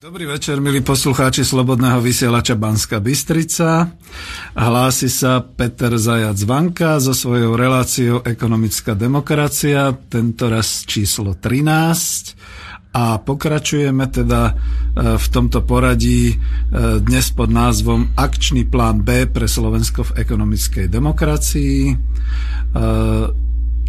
Dobrý večer, milí poslucháči Slobodného vysielača Banska Bystrica. Hlási sa Peter Zajac Vanka so svojou reláciou Ekonomická demokracia, tento raz číslo 13. A pokračujeme teda e, v tomto poradí e, dnes pod názvom Akčný plán B pre Slovensko v ekonomickej demokracii.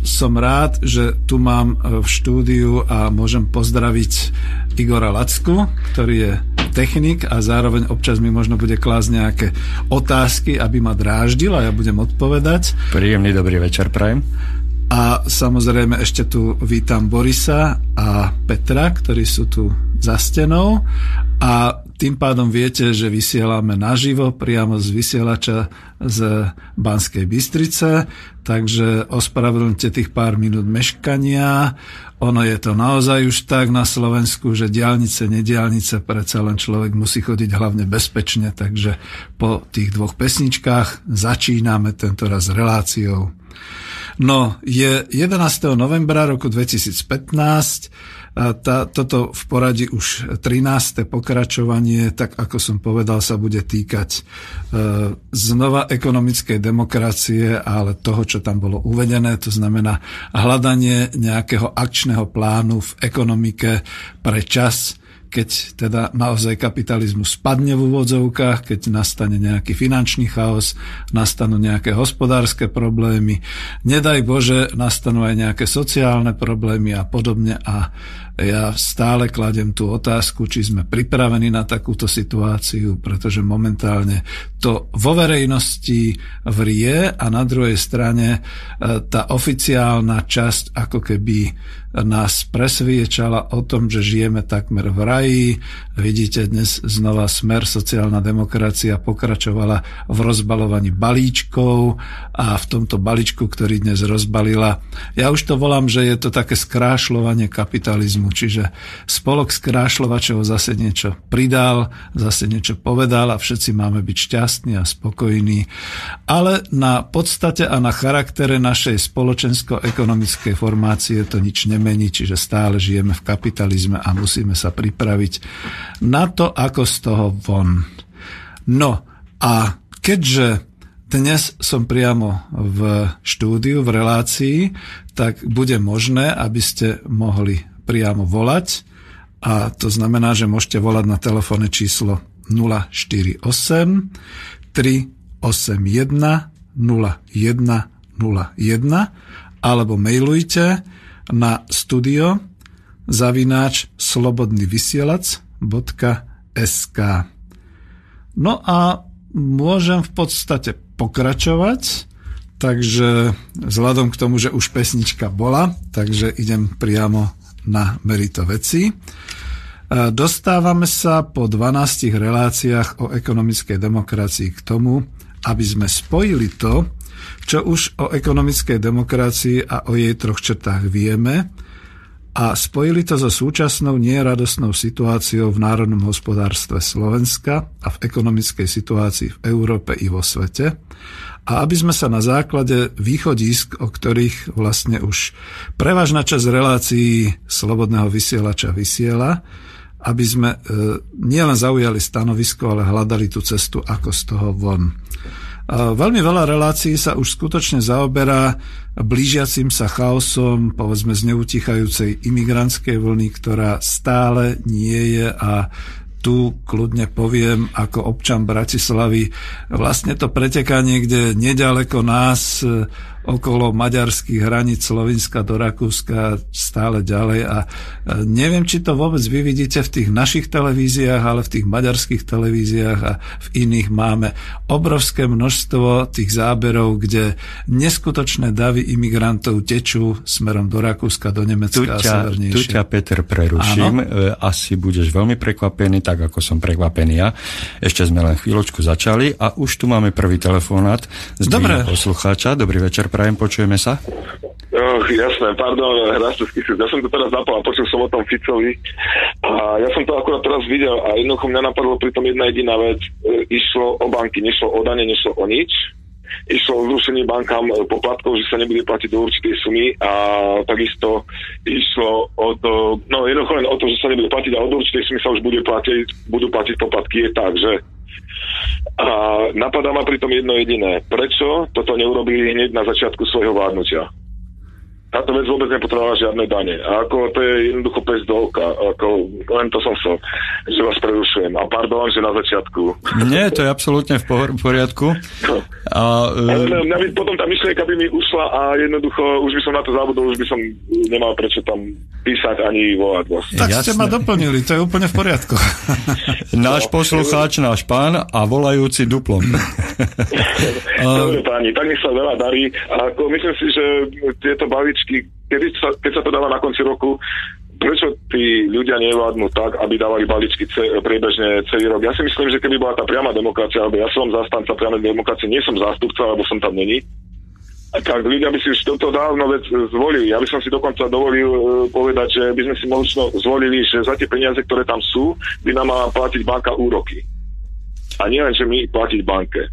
E, som rád, že tu mám v štúdiu a môžem pozdraviť Igora Lacku, ktorý je technik a zároveň občas mi možno bude klásť nejaké otázky, aby ma dráždil a ja budem odpovedať. Príjemný dobrý večer, prajem. A samozrejme ešte tu vítam Borisa a Petra, ktorí sú tu za stenou a tým pádom viete, že vysielame naživo priamo z vysielača z Banskej Bystrice, takže ospravedlňte tých pár minút meškania. Ono je to naozaj už tak na Slovensku, že diálnice, nediálnice, predsa len človek musí chodiť hlavne bezpečne, takže po tých dvoch pesničkách začíname tento raz reláciou. No, je 11. novembra roku 2015, tá, toto v poradí už 13. pokračovanie, tak ako som povedal, sa bude týkať e, znova ekonomickej demokracie, ale toho, čo tam bolo uvedené, to znamená hľadanie nejakého akčného plánu v ekonomike pre čas, keď teda naozaj kapitalizmus spadne v úvodzovkách, keď nastane nejaký finančný chaos, nastanú nejaké hospodárske problémy, nedaj Bože, nastanú aj nejaké sociálne problémy a podobne a ja stále kladem tú otázku, či sme pripravení na takúto situáciu, pretože momentálne to vo verejnosti vrie a na druhej strane e, tá oficiálna časť ako keby nás presviečala o tom, že žijeme takmer v raji. Vidíte, dnes znova smer sociálna demokracia pokračovala v rozbalovaní balíčkov a v tomto balíčku, ktorý dnes rozbalila, ja už to volám, že je to také skrášľovanie kapitalizmu Čiže spolok skrášľovačov zase niečo pridal, zase niečo povedal a všetci máme byť šťastní a spokojní. Ale na podstate a na charaktere našej spoločensko-ekonomickej formácie to nič nemení, čiže stále žijeme v kapitalizme a musíme sa pripraviť na to, ako z toho von. No a keďže dnes som priamo v štúdiu, v relácii, tak bude možné, aby ste mohli priamo volať a to znamená, že môžete volať na telefónne číslo 048 381 0101 alebo mailujte na studio zavináč slobodnyvysielac.sk No a môžem v podstate pokračovať, takže vzhľadom k tomu, že už pesnička bola, takže idem priamo na merito veci. E, dostávame sa po 12 reláciách o ekonomickej demokracii k tomu, aby sme spojili to, čo už o ekonomickej demokracii a o jej troch črtách vieme a spojili to so súčasnou nieradosnou situáciou v národnom hospodárstve Slovenska a v ekonomickej situácii v Európe i vo svete a aby sme sa na základe východisk, o ktorých vlastne už prevažná časť relácií Slobodného vysielača vysiela, aby sme e, nielen zaujali stanovisko, ale hľadali tú cestu, ako z toho von. Veľmi veľa relácií sa už skutočne zaoberá blížiacim sa chaosom, povedzme z neutichajúcej imigrantskej vlny, ktorá stále nie je a tu kľudne poviem ako občan Bratislavy, vlastne to preteká niekde nedaleko nás, okolo maďarských hraníc Slovenska do Rakúska stále ďalej a neviem, či to vôbec vy vidíte v tých našich televíziách, ale v tých maďarských televíziách a v iných máme obrovské množstvo tých záberov, kde neskutočné davy imigrantov tečú smerom do Rakúska, do Nemecka tu ťa, a severnejšie. Tu ťa, Peter, preruším. Áno? E, asi budeš veľmi prekvapený, tak ako som prekvapený ja. Ešte sme len chvíľočku začali a už tu máme prvý telefonát z Dobre. poslucháča. Dobrý večer, prajem, počujeme sa. Oh, jasné, pardon, Rastovský Ja som to teraz zapal a počul som o tom Ficovi. A ja som to akurát teraz videl a jednoducho mňa napadlo pri tom jedna jediná vec. E, išlo o banky, nešlo o dane, nešlo o nič. išlo o zrušenie bankám poplatkov, že sa nebude platiť do určitej sumy a takisto išlo o to, no jednoducho len o to, že sa nebude platiť a od určitej sumy sa už bude platiť, budú platiť poplatky. Je tak, že a napadá ma pritom jedno jediné. Prečo toto neurobili hneď na začiatku svojho vládnutia? Táto vec vôbec nepotrebovala žiadne dane. A ako to je jednoducho pes do oka. Ako, len to som chcel, že vás prerušujem. A pardon, že na začiatku. Nie, to je absolútne v poriadku. No. A, uh... mňa by potom tá myšlienka by mi ušla a jednoducho už by som na to zabudol, už by som nemal prečo tam písať ani volať vás. Tak Jasne. ste ma doplnili, to je úplne v poriadku. náš no. poslucháč, náš pán a volajúci duplom. Dobre páni, tak nech sa veľa darí. A ako myslím si, že tieto bavičky balíčky, kedy sa, keď sa to dáva na konci roku, prečo tí ľudia nevládnu tak, aby dávali balíčky ce, priebežne celý rok. Ja si myslím, že keby bola tá priama demokracia, alebo ja som zastanca priamej demokracie, nie som zástupca, alebo som tam není, tak ľudia by si už toto dávno vec zvolili. Ja by som si dokonca dovolil uh, povedať, že by sme si možno zvolili, že za tie peniaze, ktoré tam sú, by nám mala platiť banka úroky. A nie len, že my platiť banke.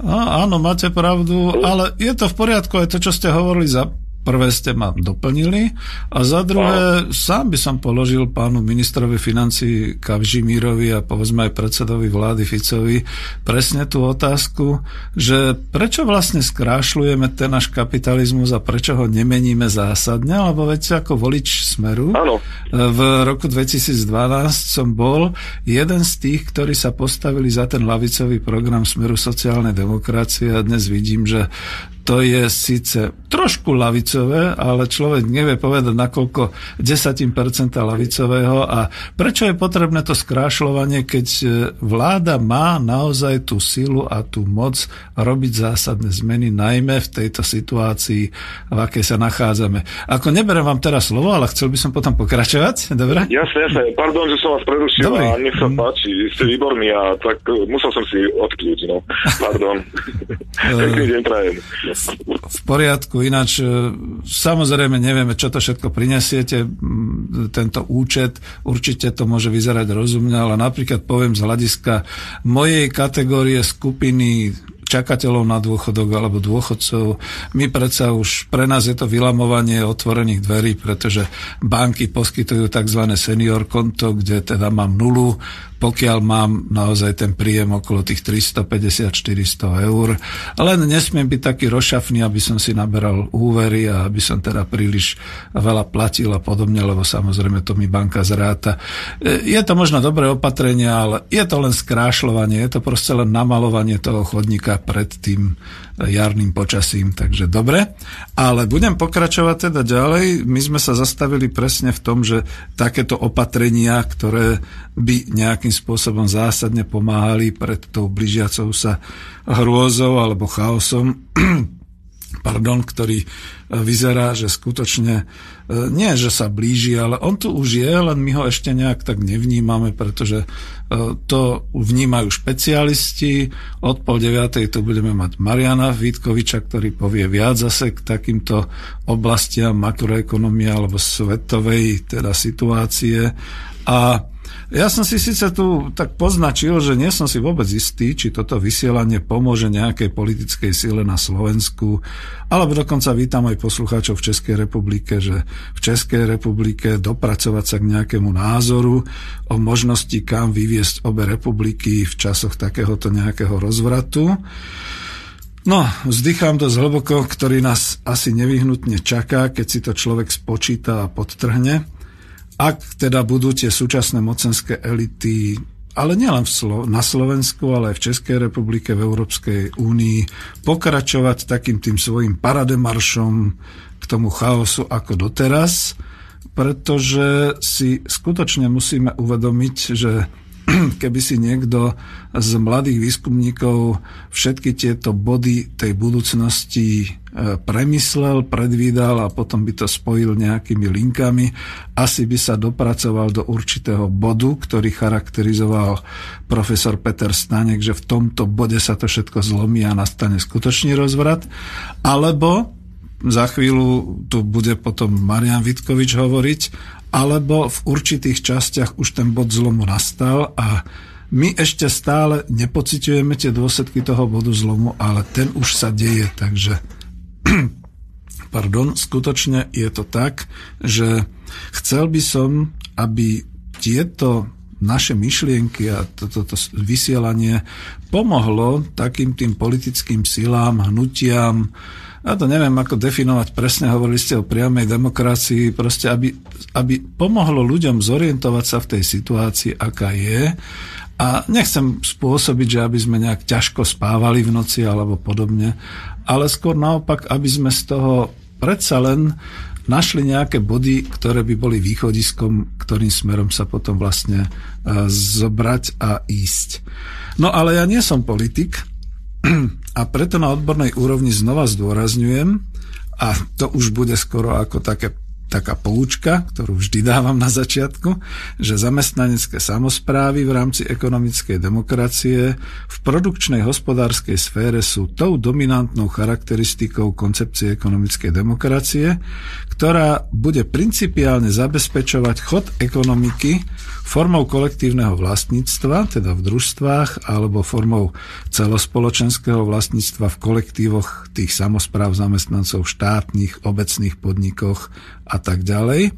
A, áno, máte pravdu, ale je to v poriadku aj to, čo ste hovorili za prvé ste ma doplnili a za druhé sám by som položil pánu ministrovi financí Kavžimírovi a povedzme aj predsedovi vlády Ficovi presne tú otázku, že prečo vlastne skrášľujeme ten náš kapitalizmus a prečo ho nemeníme zásadne, lebo veď ako volič Smeru ano. v roku 2012 som bol jeden z tých, ktorí sa postavili za ten lavicový program Smeru sociálnej demokracie a dnes vidím, že to je síce trošku lavicové, ale človek nevie povedať, nakoľko 10% lavicového a prečo je potrebné to skrášľovanie, keď e, vláda má naozaj tú silu a tú moc robiť zásadné zmeny, najmä v tejto situácii, v akej sa nachádzame. Ako neberem vám teraz slovo, ale chcel by som potom pokračovať, dobre? Jasne, jasne. Pardon, že som vás prerušil Dobrý. a nech sa mm. páči, ste výborní a tak e, musel som si odkľúť, no. Pardon. Pekný deň prajem. V poriadku, ináč e, samozrejme nevieme, čo to všetko prinesiete. Tento účet, určite to môže vyzerať rozumne, ale napríklad poviem z hľadiska mojej kategórie skupiny čakateľov na dôchodok alebo dôchodcov. My predsa už, pre nás je to vylamovanie otvorených dverí, pretože banky poskytujú tzv. senior konto, kde teda mám nulu, pokiaľ mám naozaj ten príjem okolo tých 350-400 eur. Len nesmiem byť taký rozšafný, aby som si naberal úvery a aby som teda príliš veľa platil a podobne, lebo samozrejme to mi banka zráta. Je to možno dobré opatrenie, ale je to len skrášľovanie, je to proste len namalovanie toho chodníka pred tým jarným počasím, takže dobre. Ale budem pokračovať teda ďalej. My sme sa zastavili presne v tom, že takéto opatrenia, ktoré by nejakým spôsobom zásadne pomáhali pred tou blížiacou sa hrôzou alebo chaosom, pardon, ktorý vyzerá, že skutočne e, nie, že sa blíži, ale on tu už je, len my ho ešte nejak tak nevnímame, pretože e, to vnímajú špecialisti. Od pol deviatej tu budeme mať Mariana Vítkoviča, ktorý povie viac zase k takýmto oblastiam makroekonomie alebo svetovej teda situácie. A ja som si síce tu tak poznačil, že nie som si vôbec istý, či toto vysielanie pomôže nejakej politickej sile na Slovensku, alebo dokonca vítam aj poslucháčov v Českej republike, že v Českej republike dopracovať sa k nejakému názoru o možnosti, kam vyviesť obe republiky v časoch takéhoto nejakého rozvratu. No, vzdychám dosť hlboko, ktorý nás asi nevyhnutne čaká, keď si to človek spočíta a podtrhne ak teda budú tie súčasné mocenské elity ale nielen Slo- na Slovensku, ale aj v Českej republike, v Európskej únii, pokračovať takým tým svojim parademaršom k tomu chaosu ako doteraz, pretože si skutočne musíme uvedomiť, že keby si niekto z mladých výskumníkov všetky tieto body tej budúcnosti e, premyslel, predvídal a potom by to spojil nejakými linkami, asi by sa dopracoval do určitého bodu, ktorý charakterizoval profesor Peter Stanek, že v tomto bode sa to všetko zlomí a nastane skutočný rozvrat, alebo za chvíľu tu bude potom Marian Vitkovič hovoriť, alebo v určitých častiach už ten bod zlomu nastal a My ešte stále nepociťujeme tie dôsledky toho bodu zlomu, ale ten už sa deje, takže pardon, skutočne je to tak, že chcel by som, aby tieto naše myšlienky a toto to, to vysielanie pomohlo takým tým politickým silám, hnutiam, ja to neviem, ako definovať presne, hovorili ste o priamej demokracii, proste aby, aby pomohlo ľuďom zorientovať sa v tej situácii, aká je. A nechcem spôsobiť, že aby sme nejak ťažko spávali v noci alebo podobne, ale skôr naopak, aby sme z toho predsa len našli nejaké body, ktoré by boli východiskom, ktorým smerom sa potom vlastne e, zobrať a ísť. No ale ja nie som politik a preto na odbornej úrovni znova zdôrazňujem, a to už bude skoro ako také taká poučka, ktorú vždy dávam na začiatku, že zamestnanecké samozprávy v rámci ekonomickej demokracie v produkčnej hospodárskej sfére sú tou dominantnou charakteristikou koncepcie ekonomickej demokracie, ktorá bude principiálne zabezpečovať chod ekonomiky formou kolektívneho vlastníctva, teda v družstvách, alebo formou celospoločenského vlastníctva v kolektívoch tých samozpráv zamestnancov štátnych, obecných podnikoch a tak ďalej.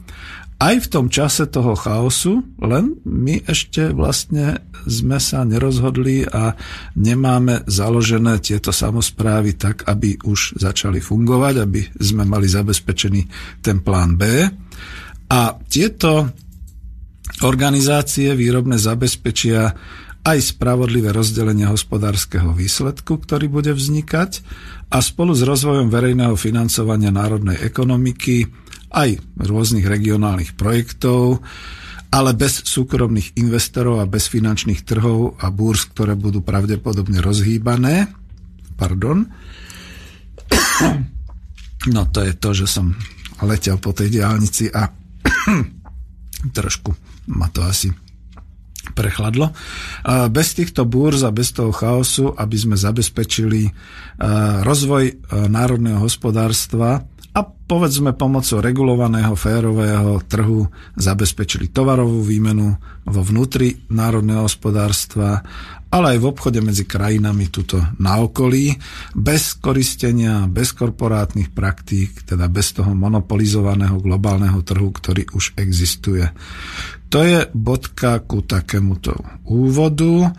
Aj v tom čase toho chaosu, len my ešte vlastne sme sa nerozhodli a nemáme založené tieto samozprávy tak, aby už začali fungovať, aby sme mali zabezpečený ten plán B. A tieto Organizácie výrobné zabezpečia aj spravodlivé rozdelenie hospodárskeho výsledku, ktorý bude vznikať a spolu s rozvojom verejného financovania národnej ekonomiky aj rôznych regionálnych projektov, ale bez súkromných investorov a bez finančných trhov a búrs, ktoré budú pravdepodobne rozhýbané. Pardon. No to je to, že som letel po tej diálnici a trošku ma to asi prechladlo. Bez týchto búrz a bez toho chaosu, aby sme zabezpečili rozvoj národného hospodárstva a povedzme pomocou regulovaného férového trhu zabezpečili tovarovú výmenu vo vnútri národného hospodárstva ale aj v obchode medzi krajinami tuto na okolí, bez koristenia, bez korporátnych praktík, teda bez toho monopolizovaného globálneho trhu, ktorý už existuje. To je bodka ku takémuto úvodu. E,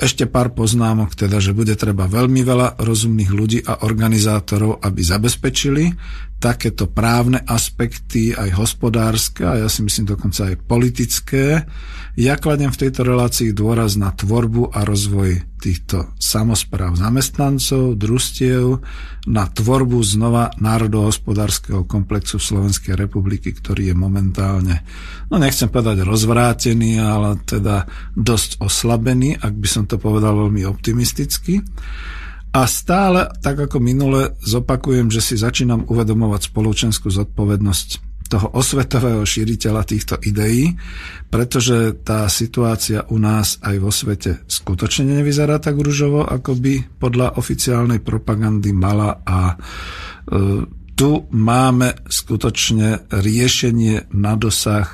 ešte pár poznámok, teda, že bude treba veľmi veľa rozumných ľudí a organizátorov, aby zabezpečili takéto právne aspekty, aj hospodárske, a ja si myslím dokonca aj politické, ja kladem v tejto relácii dôraz na tvorbu a rozvoj týchto samozpráv zamestnancov, družstiev, na tvorbu znova národohospodárskeho komplexu Slovenskej republiky, ktorý je momentálne, no nechcem povedať rozvrátený, ale teda dosť oslabený, ak by som to povedal veľmi optimisticky. A stále, tak ako minule, zopakujem, že si začínam uvedomovať spoločenskú zodpovednosť toho osvetového šíriteľa týchto ideí, pretože tá situácia u nás aj vo svete skutočne nevyzerá tak ružovo, ako by podľa oficiálnej propagandy mala a e, tu máme skutočne riešenie na dosah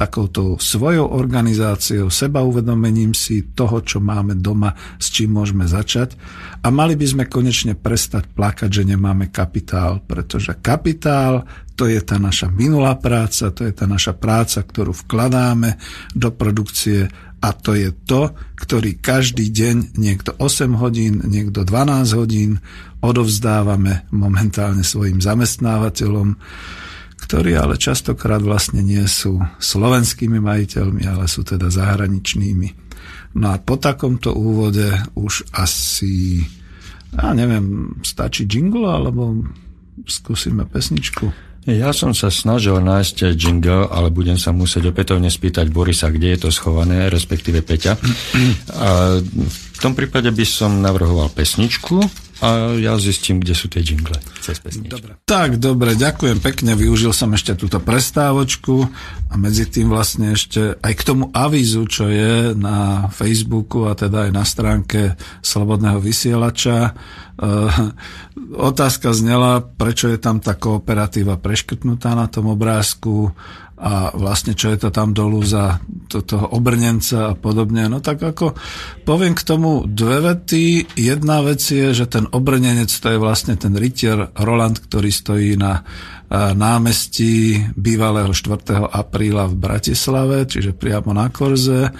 takouto svojou organizáciou, seba uvedomením si toho, čo máme doma, s čím môžeme začať. A mali by sme konečne prestať plakať, že nemáme kapitál, pretože kapitál to je tá naša minulá práca, to je tá naša práca, ktorú vkladáme do produkcie a to je to, ktorý každý deň, niekto 8 hodín, niekto 12 hodín odovzdávame momentálne svojim zamestnávateľom ktorí ale častokrát vlastne nie sú slovenskými majiteľmi, ale sú teda zahraničnými. No a po takomto úvode už asi, ja neviem, stačí jingle, alebo skúsime pesničku? Ja som sa snažil nájsť jingle, ale budem sa musieť opätovne spýtať Borisa, kde je to schované, respektíve Peťa. A v tom prípade by som navrhoval pesničku, a ja zistím, kde sú tie jingle cez Dobre. Tak, dobre, ďakujem pekne, využil som ešte túto prestávočku a medzi tým vlastne ešte aj k tomu avízu, čo je na Facebooku a teda aj na stránke Slobodného vysielača. E, otázka znela, prečo je tam tá kooperatíva preškrtnutá na tom obrázku a vlastne čo je to tam dolu za to, toho obrnenca a podobne. No tak ako poviem k tomu dve vety. Jedna vec je, že ten obrnenec to je vlastne ten rytier Roland, ktorý stojí na námestí bývalého 4. apríla v Bratislave, čiže priamo na Korze.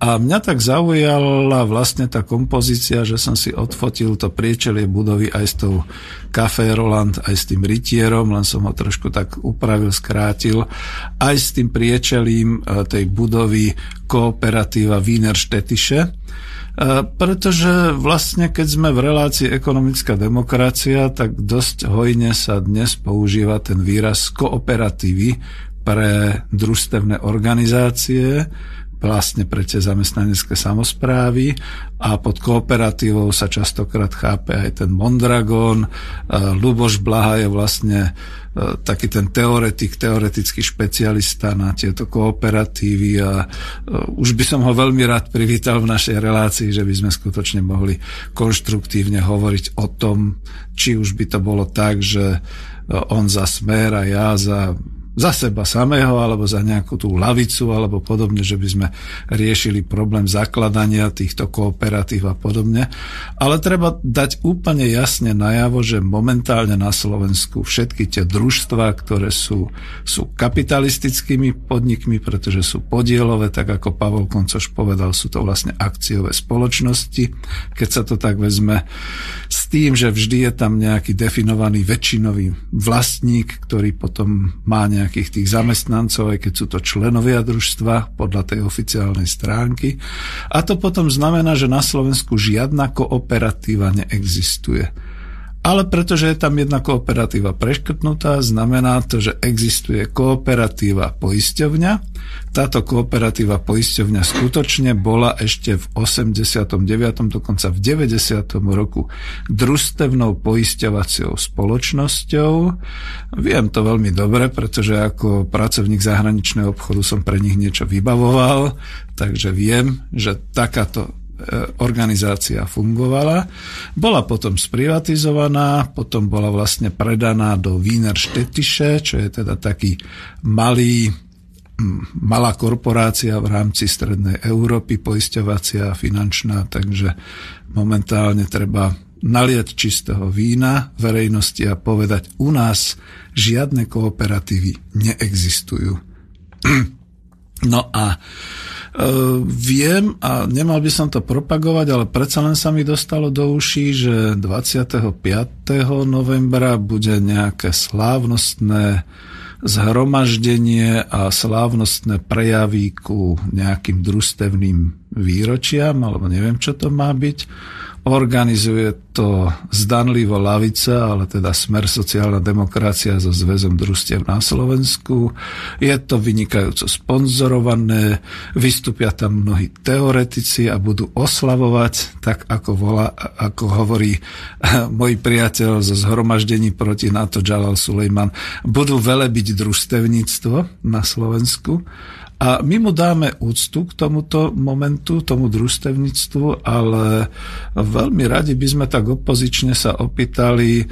A mňa tak zaujala vlastne tá kompozícia, že som si odfotil to priečelie budovy aj s tou Café Roland, aj s tým rytierom, len som ho trošku tak upravil, skrátil, aj s tým priečelím e, tej budovy kooperatíva Wiener Štetiše, E, pretože vlastne keď sme v relácii ekonomická demokracia, tak dosť hojne sa dnes používa ten výraz kooperatívy pre družstevné organizácie, vlastne pre tie zamestnanecké samozprávy a pod kooperatívou sa častokrát chápe aj ten Mondragon. E, Luboš Blaha je vlastne e, taký ten teoretik, teoretický špecialista na tieto kooperatívy a e, už by som ho veľmi rád privítal v našej relácii, že by sme skutočne mohli konštruktívne hovoriť o tom, či už by to bolo tak, že on za smer a ja za za seba samého alebo za nejakú tú lavicu alebo podobne, že by sme riešili problém zakladania týchto kooperatív a podobne. Ale treba dať úplne jasne najavo, že momentálne na Slovensku všetky tie družstva, ktoré sú, sú kapitalistickými podnikmi, pretože sú podielové, tak ako Pavol Koncoš povedal, sú to vlastne akciové spoločnosti. Keď sa to tak vezme tým, že vždy je tam nejaký definovaný väčšinový vlastník, ktorý potom má nejaký nejakých tých zamestnancov, aj keď sú to členovia družstva podľa tej oficiálnej stránky. A to potom znamená, že na Slovensku žiadna kooperatíva neexistuje ale pretože je tam jedna kooperatíva preškrtnutá, znamená to, že existuje kooperatíva poisťovňa. Táto kooperatíva poisťovňa skutočne bola ešte v 89. dokonca v 90. roku družstevnou poisťovacou spoločnosťou. Viem to veľmi dobre, pretože ako pracovník zahraničného obchodu som pre nich niečo vybavoval, takže viem, že takáto organizácia fungovala. Bola potom sprivatizovaná, potom bola vlastne predaná do Wiener Štetiše, čo je teda taký malý malá korporácia v rámci Strednej Európy, poisťovacia a finančná, takže momentálne treba naliať čistého vína verejnosti a povedať, u nás žiadne kooperatívy neexistujú. No a viem a nemal by som to propagovať, ale predsa len sa mi dostalo do uší, že 25. novembra bude nejaké slávnostné zhromaždenie a slávnostné prejavy ku nejakým družstevným výročiam, alebo neviem, čo to má byť Organizuje to zdanlivo lavica, ale teda Smer sociálna demokracia so Zväzom družstiev na Slovensku. Je to vynikajúco sponzorované, vystúpia tam mnohí teoretici a budú oslavovať, tak ako, volá, ako hovorí môj priateľ zo zhromaždení proti NATO Jalal Sulejman, budú velebiť družstevníctvo na Slovensku a my mu dáme úctu k tomuto momentu, tomu družstevníctvu, ale veľmi radi by sme tak opozične sa opýtali,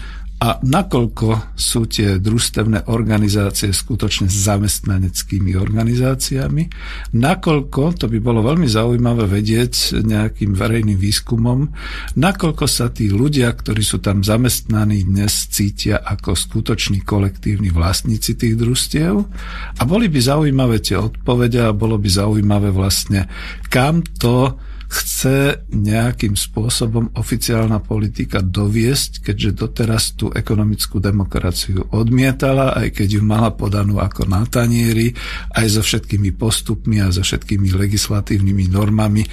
a nakoľko sú tie družstevné organizácie skutočne zamestnaneckými organizáciami, nakoľko, to by bolo veľmi zaujímavé vedieť nejakým verejným výskumom, nakoľko sa tí ľudia, ktorí sú tam zamestnaní, dnes cítia ako skutoční kolektívni vlastníci tých družstiev. A boli by zaujímavé tie odpovede a bolo by zaujímavé vlastne, kam to chce nejakým spôsobom oficiálna politika doviesť, keďže doteraz tú ekonomickú demokraciu odmietala, aj keď ju mala podanú ako na tanieri, aj so všetkými postupmi a so všetkými legislatívnymi normami,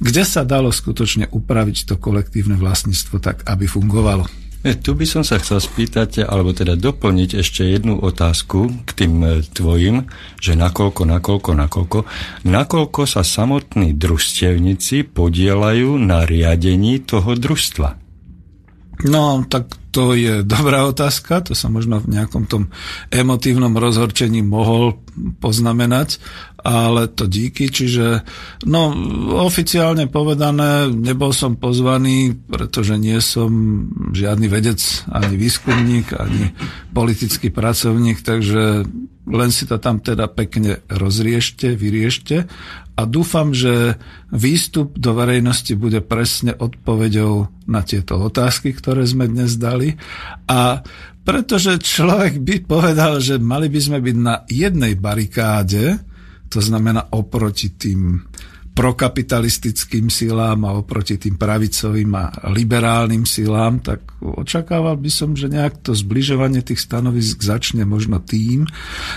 kde sa dalo skutočne upraviť to kolektívne vlastníctvo tak, aby fungovalo. Tu by som sa chcel spýtať, alebo teda doplniť ešte jednu otázku k tým e, tvojim, že nakoľko, nakoľko, nakoľko, nakoľko sa samotní družstevníci podielajú na riadení toho družstva? No, tak to je dobrá otázka, to sa možno v nejakom tom emotívnom rozhorčení mohol poznamenať, ale to díky, čiže no oficiálne povedané, nebol som pozvaný, pretože nie som žiadny vedec, ani výskumník, ani politický pracovník, takže len si to tam teda pekne rozriešte, vyriešte. A dúfam, že výstup do verejnosti bude presne odpoveďou na tieto otázky, ktoré sme dnes dali. A pretože človek by povedal, že mali by sme byť na jednej barikáde, to znamená oproti tým prokapitalistickým silám a oproti tým pravicovým a liberálnym silám, tak očakával by som, že nejak to zbližovanie tých stanovisk začne možno tým,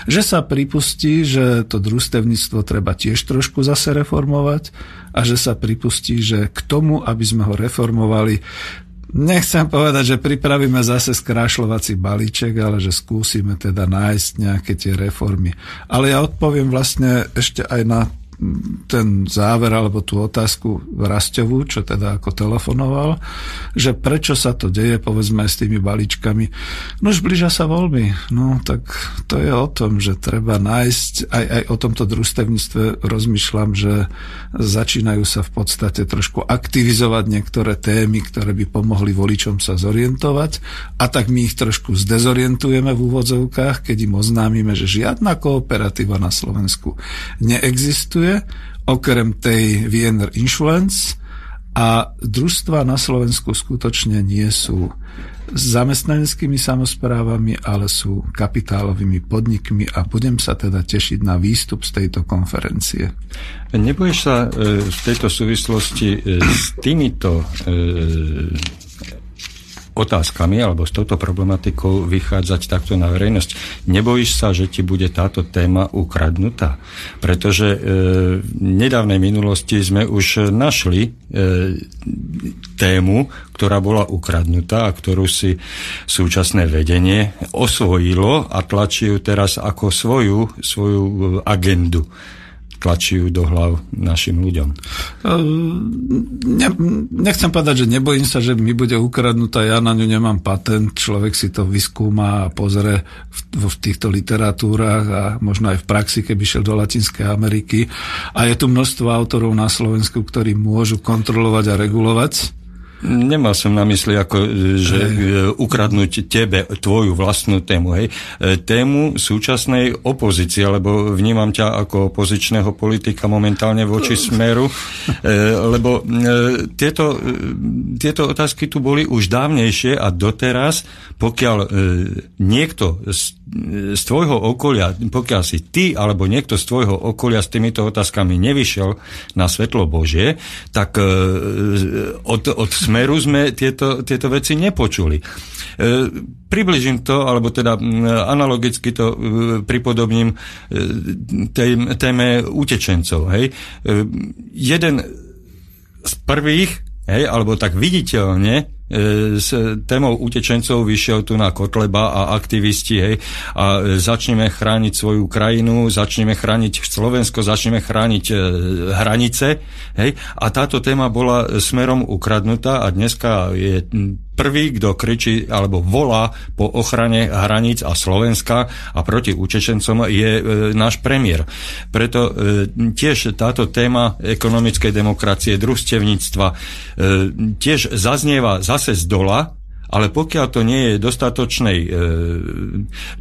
že sa pripustí, že to družstevníctvo treba tiež trošku zase reformovať a že sa pripustí, že k tomu, aby sme ho reformovali, Nechcem povedať, že pripravíme zase skrášľovací balíček, ale že skúsime teda nájsť nejaké tie reformy. Ale ja odpoviem vlastne ešte aj na ten záver alebo tú otázku Rastovú, čo teda ako telefonoval, že prečo sa to deje, povedzme s tými balíčkami. No už blížia sa voľby. No tak to je o tom, že treba nájsť, aj, aj o tomto družstevníctve rozmýšľam, že začínajú sa v podstate trošku aktivizovať niektoré témy, ktoré by pomohli voličom sa zorientovať a tak my ich trošku zdezorientujeme v úvodzovkách, keď im oznámime, že žiadna kooperatíva na Slovensku neexistuje existuje, okrem tej Wiener Insurance a družstva na Slovensku skutočne nie sú zamestnaneckými samozprávami, ale sú kapitálovými podnikmi a budem sa teda tešiť na výstup z tejto konferencie. Nebojíš sa e, v tejto súvislosti e, s týmito e, otázkami alebo s touto problematikou vychádzať takto na verejnosť. Nebojíš sa, že ti bude táto téma ukradnutá? Pretože e, v nedávnej minulosti sme už našli e, tému, ktorá bola ukradnutá a ktorú si súčasné vedenie osvojilo a tlačí ju teraz ako svoju, svoju agendu tlačí ju do hlav našim ľuďom. Ne, nechcem povedať, že nebojím sa, že mi bude ukradnutá, ja na ňu nemám patent, človek si to vyskúma a pozrie v, v týchto literatúrach a možno aj v praxi, keby šiel do Latinskej Ameriky. A je tu množstvo autorov na Slovensku, ktorí môžu kontrolovať a regulovať Nemal som na mysli, ako, že hej. ukradnúť tebe tvoju vlastnú tému. Hej. E, tému súčasnej opozície, lebo vnímam ťa ako opozičného politika momentálne voči smeru, e, lebo e, tieto, tieto otázky tu boli už dávnejšie a doteraz, pokiaľ niekto z, z tvojho okolia, pokiaľ si ty alebo niekto z tvojho okolia s týmito otázkami nevyšiel na svetlo Božie, tak od, od smeru sme tieto, tieto veci nepočuli. E, približím to, alebo teda analogicky to e, pripodobním e, tej, téme utečencov. Hej. Jeden z prvých, hej, alebo tak viditeľne s témou utečencov vyšiel tu na Kotleba a aktivisti, hej, a začneme chrániť svoju krajinu, začneme chrániť Slovensko, začneme chrániť e, hranice, hej, a táto téma bola smerom ukradnutá a dneska je prvý, kto kričí alebo volá po ochrane hraníc a Slovenska a proti utečencom je e, náš premiér. Preto e, tiež táto téma ekonomickej demokracie, družstevníctva e, tiež zaznieva zase z dola, ale pokiaľ to nie je dostatočnej, e,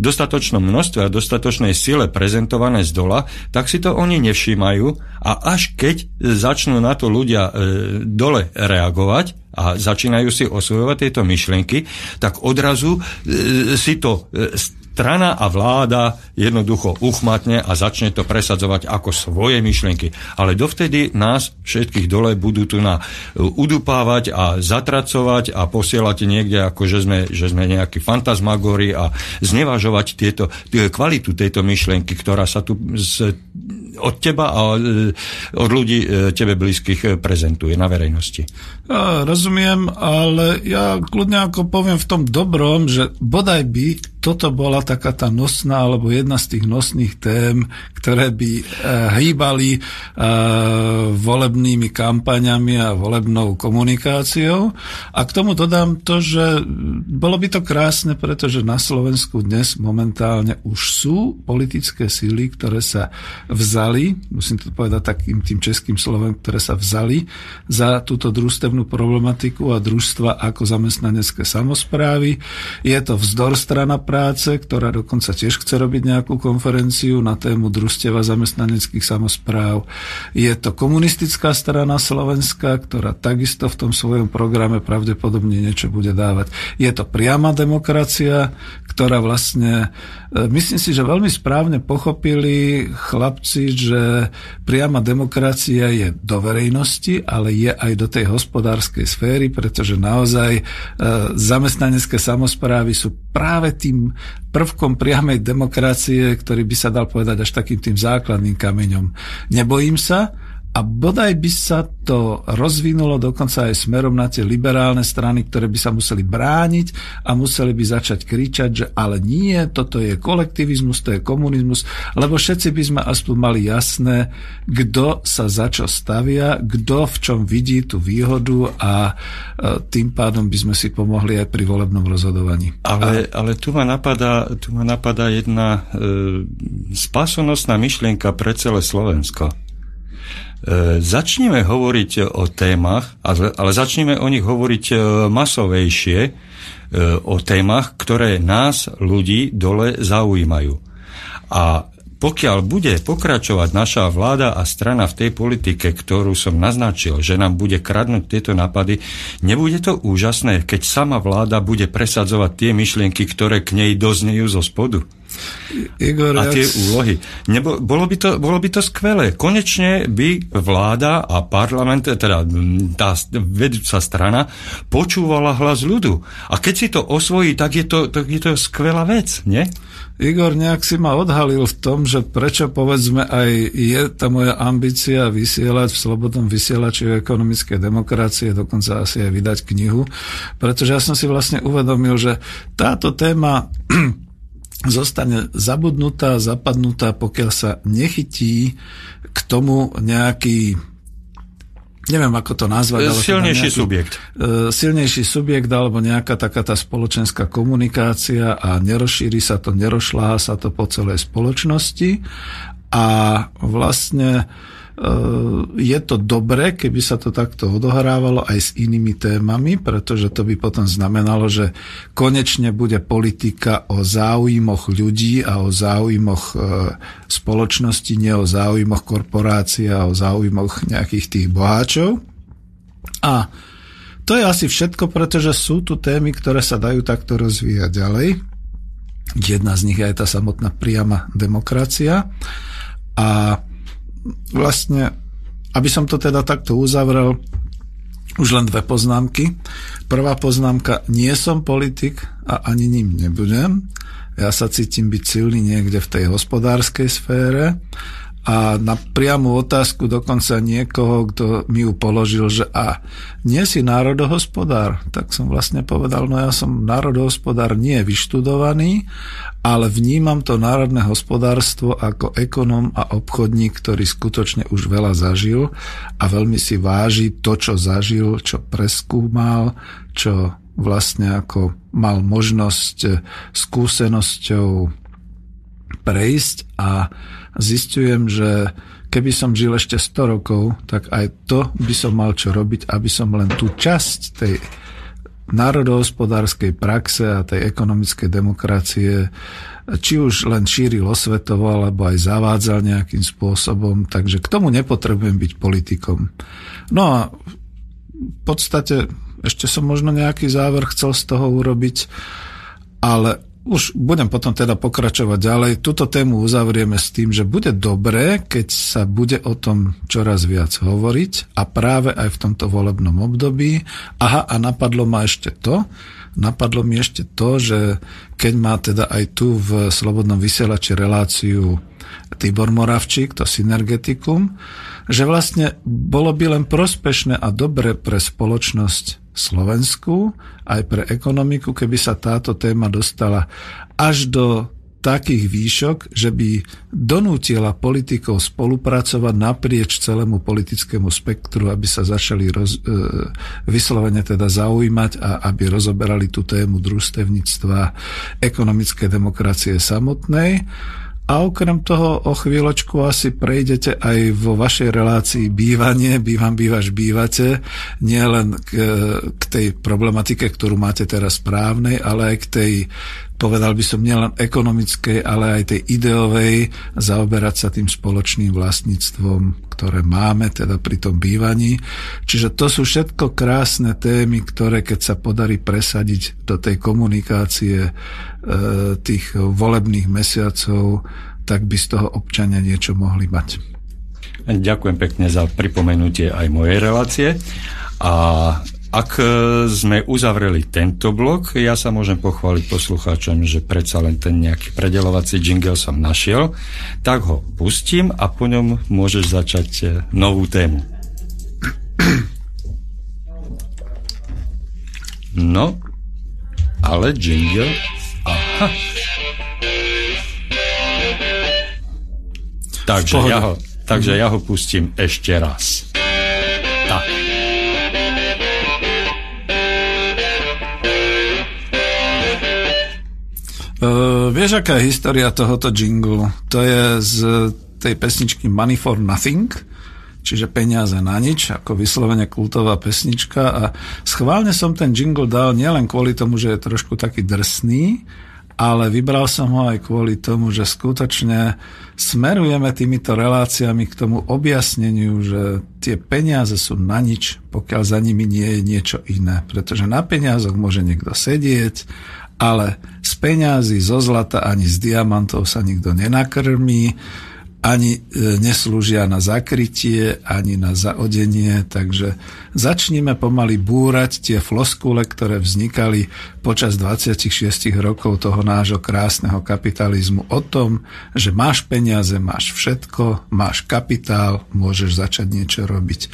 dostatočnom množstve a dostatočnej sile prezentované z dola, tak si to oni nevšímajú a až keď začnú na to ľudia e, dole reagovať a začínajú si osvojovať tieto myšlienky, tak odrazu e, si to e, strana a vláda jednoducho uchmatne a začne to presadzovať ako svoje myšlienky. Ale dovtedy nás všetkých dole budú tu na e, udupávať a zatracovať a posielať niekde, ako že sme, že sme nejakí fantasmagóri a znevažovať tieto, kvalitu tejto myšlienky, ktorá sa tu z, od teba a e, od ľudí e, tebe blízkych prezentuje na verejnosti. Ja rozumiem, ale ja kľudne ako poviem v tom dobrom, že bodaj by toto bola taká tá nosná, alebo jedna z tých nosných tém, ktoré by e, hýbali e, volebnými kampaňami a volebnou komunikáciou. A k tomu dodám to, že bolo by to krásne, pretože na Slovensku dnes momentálne už sú politické síly, ktoré sa vzali, musím to povedať takým tým českým slovom, ktoré sa vzali za túto družstevnú problematiku a družstva ako zamestnanecké samozprávy. Je to vzdor strana práce, ktorá dokonca tiež chce robiť nejakú konferenciu na tému družsteva zamestnaneckých samozpráv. Je to komunistická strana Slovenska, ktorá takisto v tom svojom programe pravdepodobne niečo bude dávať. Je to priama demokracia, ktorá vlastne, e, myslím si, že veľmi správne pochopili chlapci, že priama demokracia je do verejnosti, ale je aj do tej hospodárskej sféry, pretože naozaj e, zamestnanecké samozprávy sú práve tým prvkom priamej demokracie, ktorý by sa dal povedať až takým tým základným kameňom. Nebojím sa, a bodaj by sa to rozvinulo dokonca aj smerom na tie liberálne strany, ktoré by sa museli brániť a museli by začať kričať, že ale nie, toto je kolektivizmus, to je komunizmus, lebo všetci by sme aspoň mali jasné, kto sa za čo stavia, kto v čom vidí tú výhodu a e, tým pádom by sme si pomohli aj pri volebnom rozhodovaní. Ale, ale tu, ma napadá, tu ma napadá jedna e, spasonosná myšlienka pre celé Slovensko. E, začneme hovoriť o témach, ale začneme o nich hovoriť e, masovejšie, e, o témach, ktoré nás, ľudí, dole zaujímajú. A pokiaľ bude pokračovať naša vláda a strana v tej politike, ktorú som naznačil, že nám bude kradnúť tieto nápady, nebude to úžasné, keď sama vláda bude presadzovať tie myšlienky, ktoré k nej doznejú zo spodu? Igor, a tie úlohy. Nebo, bolo, by to, bolo by to skvelé. Konečne by vláda a parlament, teda tá vedúca strana, počúvala hlas ľudu. A keď si to osvojí, tak je to, tak je to skvelá vec, nie? Igor nejak si ma odhalil v tom, že prečo povedzme aj je tá moja ambícia vysielať v Slobodnom vysielači o ekonomickej demokracie, dokonca asi aj vydať knihu, pretože ja som si vlastne uvedomil, že táto téma zostane zabudnutá, zapadnutá, pokiaľ sa nechytí k tomu nejaký neviem ako to nazvať. Ale silnejší nejaký, subjekt. E, silnejší subjekt alebo nejaká taká tá spoločenská komunikácia a nerozšíri sa to, nerošľahá sa to po celej spoločnosti a vlastne je to dobre, keby sa to takto odohrávalo aj s inými témami, pretože to by potom znamenalo, že konečne bude politika o záujmoch ľudí a o záujmoch eh, spoločnosti, nie o záujmoch korporácií a o záujmoch nejakých tých boháčov. A to je asi všetko, pretože sú tu témy, ktoré sa dajú takto rozvíjať ďalej. Jedna z nich je aj tá samotná priama demokracia. A vlastne, aby som to teda takto uzavrel, už len dve poznámky. Prvá poznámka, nie som politik a ani ním nebudem. Ja sa cítim byť silný niekde v tej hospodárskej sfére a na priamu otázku dokonca niekoho, kto mi ju položil, že a nie si národohospodár, tak som vlastne povedal, no ja som národohospodár nie vyštudovaný, ale vnímam to národné hospodárstvo ako ekonom a obchodník, ktorý skutočne už veľa zažil a veľmi si váži to, čo zažil, čo preskúmal, čo vlastne ako mal možnosť skúsenosťou prejsť a zistujem, že keby som žil ešte 100 rokov, tak aj to by som mal čo robiť, aby som len tú časť tej národohospodárskej praxe a tej ekonomickej demokracie či už len šíril osvetovo, alebo aj zavádzal nejakým spôsobom, takže k tomu nepotrebujem byť politikom. No a v podstate ešte som možno nejaký záver chcel z toho urobiť, ale už budem potom teda pokračovať ďalej. Tuto tému uzavrieme s tým, že bude dobré, keď sa bude o tom čoraz viac hovoriť a práve aj v tomto volebnom období. Aha, a napadlo ma ešte to, napadlo mi ešte to, že keď má teda aj tu v Slobodnom vysielači reláciu Tibor Moravčík, to synergetikum, že vlastne bolo by len prospešné a dobre pre spoločnosť Slovensku, aj pre ekonomiku, keby sa táto téma dostala až do takých výšok, že by donútila politikov spolupracovať naprieč celému politickému spektru, aby sa začali roz, e, vyslovene teda zaujímať a aby rozoberali tú tému družstevníctva ekonomické demokracie samotnej. A okrem toho o chvíľočku asi prejdete aj vo vašej relácii bývanie, bývam, bývaš, bývate, nie len k, k tej problematike, ktorú máte teraz správnej, ale aj k tej povedal by som nielen ekonomickej, ale aj tej ideovej, zaoberať sa tým spoločným vlastníctvom, ktoré máme teda pri tom bývaní. Čiže to sú všetko krásne témy, ktoré keď sa podarí presadiť do tej komunikácie e, tých volebných mesiacov, tak by z toho občania niečo mohli mať. Ďakujem pekne za pripomenutie aj mojej relácie. A ak e, sme uzavreli tento blok, ja sa môžem pochváliť poslucháčom, že predsa len ten nejaký predelovací jingle som našiel, tak ho pustím a po ňom môžeš začať e, novú tému. No, ale jingle... Aha. Takže, ja ho, takže ja ho pustím ešte raz. Uh, vieš, aká je história tohoto jinglu? To je z tej pesničky Money for Nothing, čiže peniaze na nič, ako vyslovene kultová pesnička a schválne som ten jingle dal nielen kvôli tomu, že je trošku taký drsný, ale vybral som ho aj kvôli tomu, že skutočne smerujeme týmito reláciami k tomu objasneniu, že tie peniaze sú na nič, pokiaľ za nimi nie je niečo iné. Pretože na peniazoch môže niekto sedieť ale z peňazí, zo zlata ani z diamantov sa nikto nenakrmí, ani e, neslúžia na zakrytie, ani na zaodenie, takže začníme pomaly búrať tie floskule, ktoré vznikali počas 26 rokov toho nášho krásneho kapitalizmu o tom, že máš peniaze, máš všetko, máš kapitál, môžeš začať niečo robiť.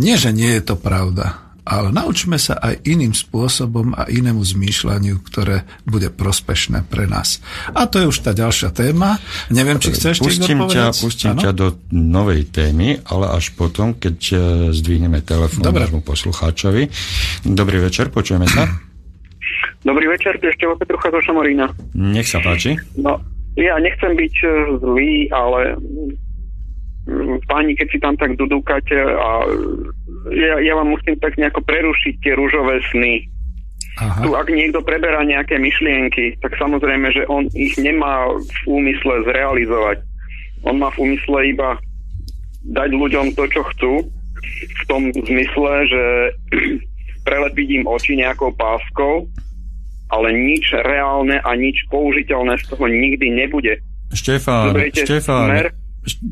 Nie, že nie je to pravda ale naučme sa aj iným spôsobom a inému zmýšľaniu, ktoré bude prospešné pre nás. A to je už tá ďalšia téma. Neviem, či chceš pustím ťa, pustím ťa do novej témy, ale až potom, keď e, zdvihneme telefón nášmu poslucháčovi. Dobrý večer, počujeme sa. Dobrý večer, tu ešte Petrucha zo Šamorína. Nech sa páči. No, ja nechcem byť e, zlý, ale páni, keď si tam tak dudúkate a ja, ja vám musím tak nejako prerušiť tie rúžové sny. Aha. Tu ak niekto preberá nejaké myšlienky, tak samozrejme, že on ich nemá v úmysle zrealizovať. On má v úmysle iba dať ľuďom to, čo chcú, v tom zmysle, že prelepiť im oči nejakou páskou, ale nič reálne a nič použiteľné z toho nikdy nebude. Štefán, Štefán, smer,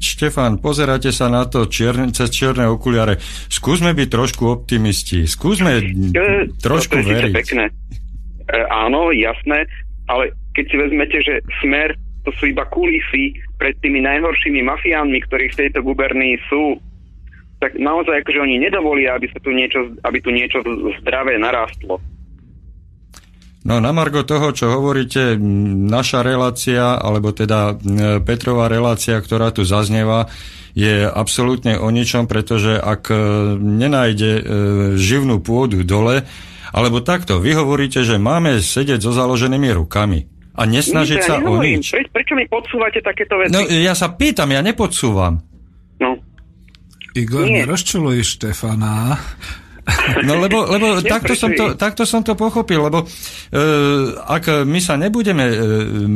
Štefán, pozeráte sa na to čierne, cez čierne okuliare. Skúsme byť trošku optimisti. Skúsme e, trošku to, to veriť. Pekné. E, áno, jasné, ale keď si vezmete, že smer to sú iba kulisy pred tými najhoršími mafiánmi, ktorí v tejto gubernii sú, tak naozaj akože oni nedovolia, aby, sa tu niečo, aby tu niečo zdravé narastlo. No na margo toho, čo hovoríte, naša relácia, alebo teda Petrová relácia, ktorá tu zaznieva, je absolútne o ničom, pretože ak e, nenájde e, živnú pôdu dole, alebo takto, vy hovoríte, že máme sedieť so založenými rukami a nesnažiť sa o nič. Pre, prečo mi podsúvate takéto veci? No ja sa pýtam, ja nepodsúvam. No. Igor, nerozčuluj Štefana. No lebo, lebo takto, som to, takto som to pochopil, lebo e, ak my sa nebudeme e,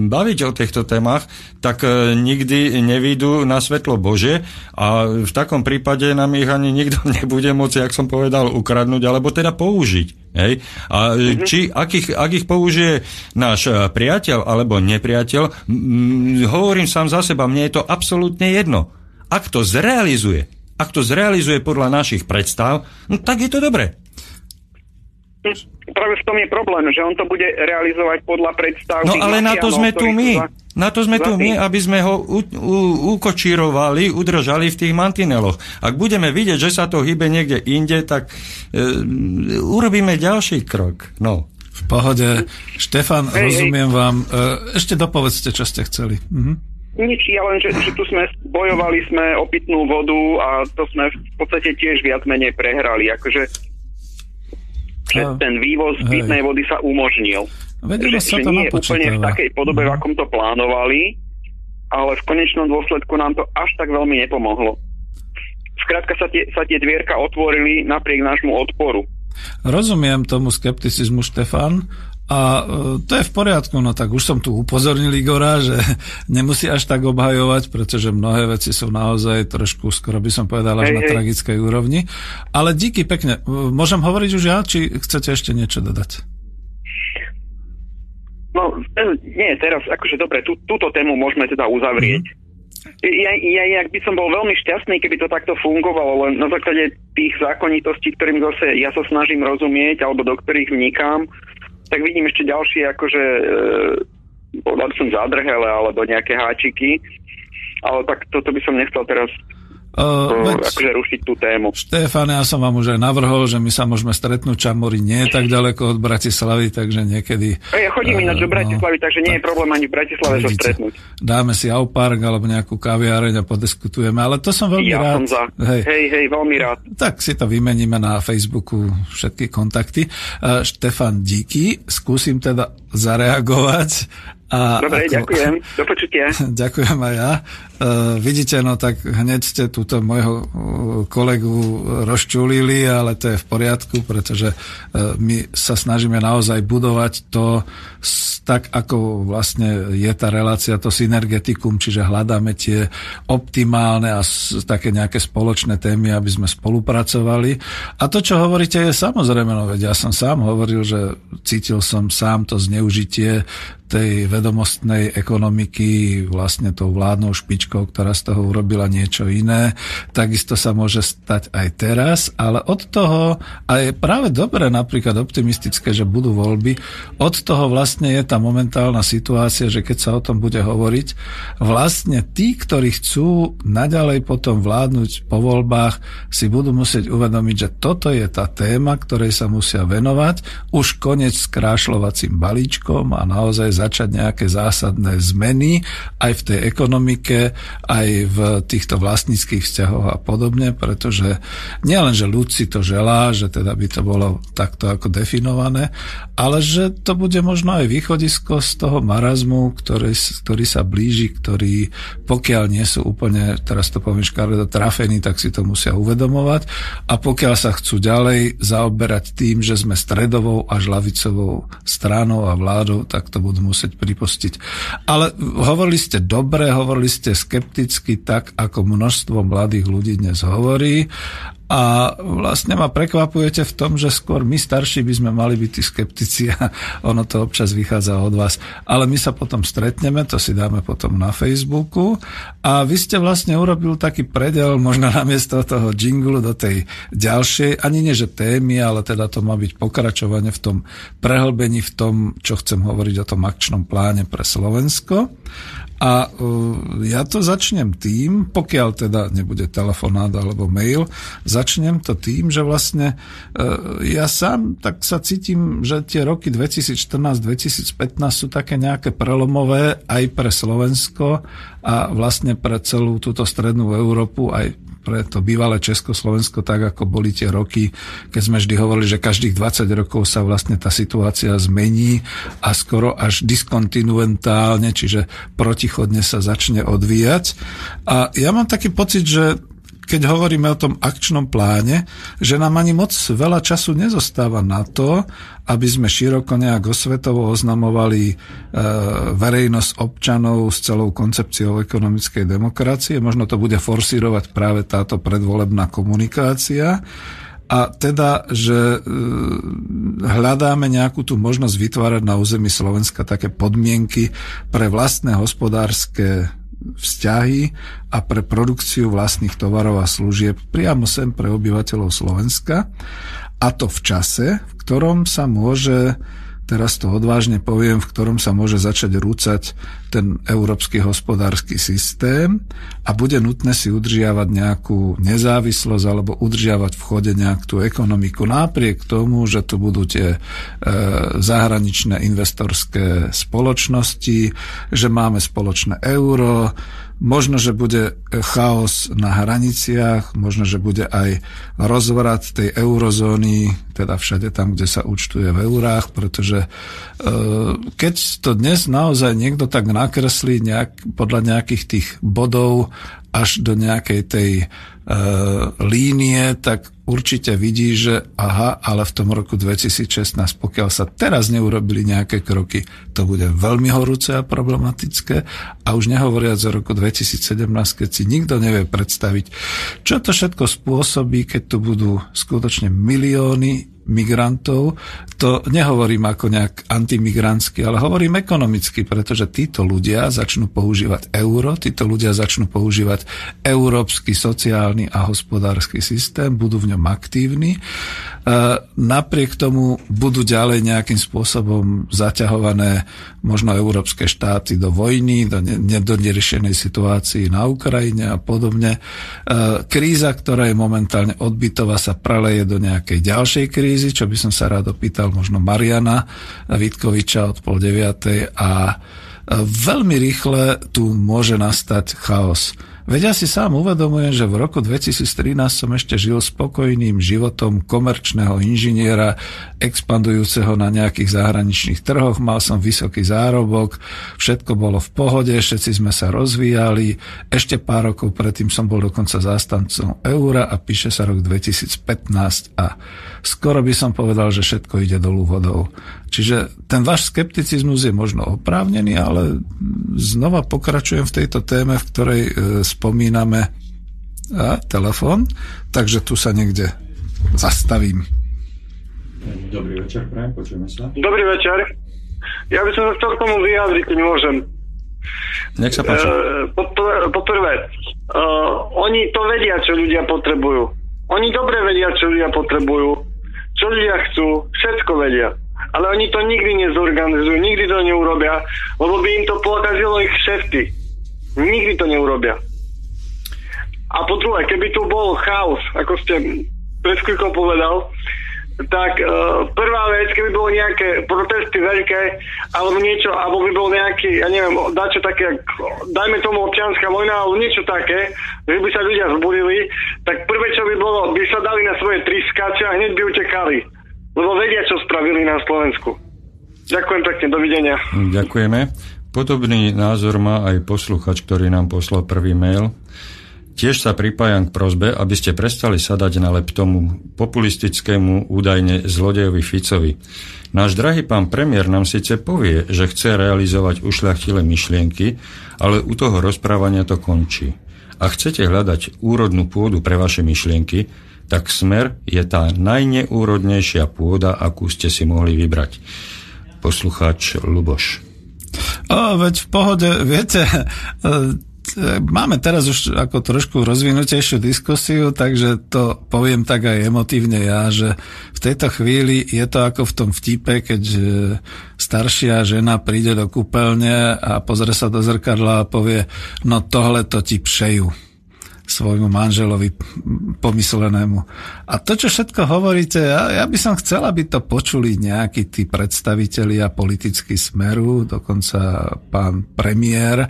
baviť o týchto témach, tak e, nikdy nevídu na svetlo Bože a v takom prípade nám ich ani nikto nebude môcť, jak som povedal, ukradnúť alebo teda použiť. Hej? A mm-hmm. či, ak ich, ak ich použije náš priateľ alebo nepriateľ, m, hovorím sám za seba, mne je to absolútne jedno. Ak to zrealizuje, ak to zrealizuje podľa našich predstav, no tak je to dobre. Práve v tom je problém, že on to bude realizovať podľa predstav. No ale na to sme tu my. Na to sme tu my, aby sme ho u, u, ukočírovali, udržali v tých mantineloch. Ak budeme vidieť, že sa to hýbe niekde inde, tak e, urobíme ďalší krok. No. V pohode. Štefan, hej, rozumiem hej. vám. E, ešte dopovedzte, čo ste chceli. Mhm. Nič, ja len, že, že tu sme bojovali sme o pitnú vodu a to sme v podstate tiež viac menej prehrali. Akože že no, ten vývoz hej. pitnej vody sa umožnil. Vedelo že, sa to že nie úplne v takej podobe, mm. v akom to plánovali, ale v konečnom dôsledku nám to až tak veľmi nepomohlo. Skrátka sa tie, sa tie dvierka otvorili napriek nášmu odporu. Rozumiem tomu skepticizmu, Štefan, a e, to je v poriadku, no tak už som tu upozornil Igora, že nemusí až tak obhajovať, pretože mnohé veci sú naozaj trošku, skoro by som povedal, až na tragickej úrovni. Ale díky pekne. E, môžem hovoriť už ja, či chcete ešte niečo dodať? No, e, nie, teraz, akože dobre, tú, túto tému môžeme teda uzavrieť. Mm-hmm. Ja, ja, ja by som bol veľmi šťastný, keby to takto fungovalo, len na základe tých zákonitostí, ktorým zase ja sa snažím rozumieť, alebo do ktorých vnikám, tak vidím ešte ďalšie akože e, povedal som zádrhele alebo nejaké háčiky, ale tak toto by som nechcel teraz Uh, veď, akože rušiť tú tému. Štefán, ja som vám už aj navrhol, že my sa môžeme stretnúť Čamory nie je tak ďaleko od Bratislavy, takže niekedy... Ja chodím uh, ináč do Bratislavy, no, takže nie tak, je problém ani v Bratislave sa stretnúť. Dáme si Aupark alebo nejakú kaviareň a podiskutujeme, ale to som veľmi ja rád. Som za. Hej. hej, hej, veľmi rád. Tak si to vymeníme na Facebooku všetky kontakty. Uh, Štefan, díky. Skúsim teda zareagovať a Dobre, ako... ďakujem. Do počutia. ďakujem aj ja. Uh, vidíte, no tak hneď ste túto môjho uh, kolegu rozčulili, ale to je v poriadku, pretože uh, my sa snažíme naozaj budovať to tak, ako vlastne je tá relácia, to synergetikum, čiže hľadáme tie optimálne a také nejaké spoločné témy, aby sme spolupracovali. A to, čo hovoríte, je samozrejme, no veď ja som sám hovoril, že cítil som sám to zneužitie tej vedomostnej ekonomiky vlastne tou vládnou špičkou, ktorá z toho urobila niečo iné. Takisto sa môže stať aj teraz, ale od toho, a je práve dobré napríklad optimistické, že budú voľby, od toho vlastne je tá momentálna situácia, že keď sa o tom bude hovoriť, vlastne tí, ktorí chcú naďalej potom vládnuť po voľbách, si budú musieť uvedomiť, že toto je tá téma, ktorej sa musia venovať, už konec s krášľovacím balíčkom a naozaj začať nejaké zásadné zmeny aj v tej ekonomike, aj v týchto vlastníckých vzťahoch a podobne, pretože nielen, že ľud si to želá, že teda by to bolo takto ako definované, ale že to bude možno aj východisko z toho marazmu, ktorý, ktorý sa blíži, ktorý pokiaľ nie sú úplne, teraz to poviem škaredo, trafení, tak si to musia uvedomovať a pokiaľ sa chcú ďalej zaoberať tým, že sme stredovou až lavicovou stranou a vládou, tak to budú musieť pripustiť. Ale hovorili ste dobre, hovorili ste skepticky, tak ako množstvo mladých ľudí dnes hovorí a vlastne ma prekvapujete v tom, že skôr my starší by sme mali byť tí skeptici a ono to občas vychádza od vás. Ale my sa potom stretneme, to si dáme potom na Facebooku a vy ste vlastne urobil taký predel možno namiesto toho jinglu do tej ďalšej, ani nie že témy, ale teda to má byť pokračovanie v tom prehlbení v tom, čo chcem hovoriť o tom akčnom pláne pre Slovensko. A uh, ja to začnem tým, pokiaľ teda nebude telefonát alebo mail, začnem to tým, že vlastne uh, ja sám tak sa cítim, že tie roky 2014-2015 sú také nejaké prelomové aj pre Slovensko a vlastne pre celú túto strednú Európu, aj pre to bývalé Československo, tak ako boli tie roky, keď sme vždy hovorili, že každých 20 rokov sa vlastne tá situácia zmení a skoro až diskontinuentálne, čiže protichodne sa začne odvíjať. A ja mám taký pocit, že keď hovoríme o tom akčnom pláne, že nám ani moc veľa času nezostáva na to, aby sme široko nejak osvetovo oznamovali e, verejnosť občanov s celou koncepciou ekonomickej demokracie. Možno to bude forsírovať práve táto predvolebná komunikácia. A teda, že e, hľadáme nejakú tú možnosť vytvárať na území Slovenska také podmienky pre vlastné hospodárske vzťahy a pre produkciu vlastných tovarov a služieb priamo sem pre obyvateľov Slovenska. A to v čase, v ktorom sa môže teraz to odvážne poviem, v ktorom sa môže začať rúcať ten európsky hospodársky systém a bude nutné si udržiavať nejakú nezávislosť alebo udržiavať v chode nejakú ekonomiku napriek tomu, že tu budú tie e, zahraničné investorské spoločnosti, že máme spoločné euro, Možno, že bude chaos na hraniciach, možno, že bude aj rozvrat tej eurozóny, teda všade tam, kde sa účtuje v eurách, pretože e, keď to dnes naozaj niekto tak nakreslí nejak, podľa nejakých tých bodov až do nejakej tej e, línie, tak určite vidí, že aha, ale v tom roku 2016, pokiaľ sa teraz neurobili nejaké kroky, to bude veľmi horúce a problematické. A už nehovoriac o roku 2017, keď si nikto nevie predstaviť, čo to všetko spôsobí, keď tu budú skutočne milióny migrantov, to nehovorím ako nejak antimigrantsky, ale hovorím ekonomicky, pretože títo ľudia začnú používať euro, títo ľudia začnú používať európsky sociálny a hospodársky systém, budú v ňom aktívni. E, napriek tomu budú ďalej nejakým spôsobom zaťahované možno európske štáty do vojny, do, ne, do neriešenej situácii na Ukrajine a podobne. E, kríza, ktorá je momentálne odbytová, sa preleje do nejakej ďalšej krízy, čo by som sa rád opýtal možno Mariana Vitkoviča od pol deviatej a veľmi rýchle tu môže nastať chaos. Veď ja si sám uvedomujem, že v roku 2013 som ešte žil spokojným životom komerčného inžiniera, expandujúceho na nejakých zahraničných trhoch, mal som vysoký zárobok, všetko bolo v pohode, všetci sme sa rozvíjali, ešte pár rokov predtým som bol dokonca zástancom eura a píše sa rok 2015 a skoro by som povedal, že všetko ide dolu vodou. Čiže ten váš skepticizmus je možno oprávnený, ale znova pokračujem v tejto téme, v ktorej e, spomíname a, telefon, takže tu sa niekde zastavím. Dobrý večer, prajem, počujeme sa. Dobrý večer. Ja by som sa chcel k tomu vyjadriť, keď môžem. Nech sa páči. E, po prvé, e, oni to vedia, čo ľudia potrebujú. Oni dobre vedia, čo ľudia potrebujú, čo ľudia chcú, všetko vedia ale oni to nikdy nezorganizujú, nikdy to neurobia, lebo by im to pokazilo ich šefty. Nikdy to neurobia. A po druhé, keby tu bol chaos, ako ste pred chvíľkou povedal, tak uh, prvá vec, keby bolo nejaké protesty veľké, alebo niečo, alebo by bol nejaký, ja neviem, dačo také, dajme tomu občianská vojna, alebo niečo také, že by sa ľudia zbudili, tak prvé, čo by bolo, by sa dali na svoje triskače a hneď by utekali lebo vedia, čo spravili na Slovensku. Ďakujem pekne, dovidenia. Ďakujeme. Podobný názor má aj posluchač, ktorý nám poslal prvý mail. Tiež sa pripájam k prozbe, aby ste prestali sadať na lep tomu populistickému údajne zlodejovi Ficovi. Náš drahý pán premiér nám síce povie, že chce realizovať ušľachtilé myšlienky, ale u toho rozprávania to končí. A chcete hľadať úrodnú pôdu pre vaše myšlienky, tak smer je tá najneúrodnejšia pôda, akú ste si mohli vybrať. Poslucháč Luboš. O, veď v pohode, viete, máme teraz už ako trošku rozvinutejšiu diskusiu, takže to poviem tak aj emotívne ja, že v tejto chvíli je to ako v tom vtipe, keď e, staršia žena príde do kúpeľne a pozrie sa do zrkadla a povie, no tohle to ti pšejú svojmu manželovi pomyslenému. A to, čo všetko hovoríte, ja, ja by som chcel, aby to počuli nejakí tí predstavitelia politicky smeru, dokonca pán premiér,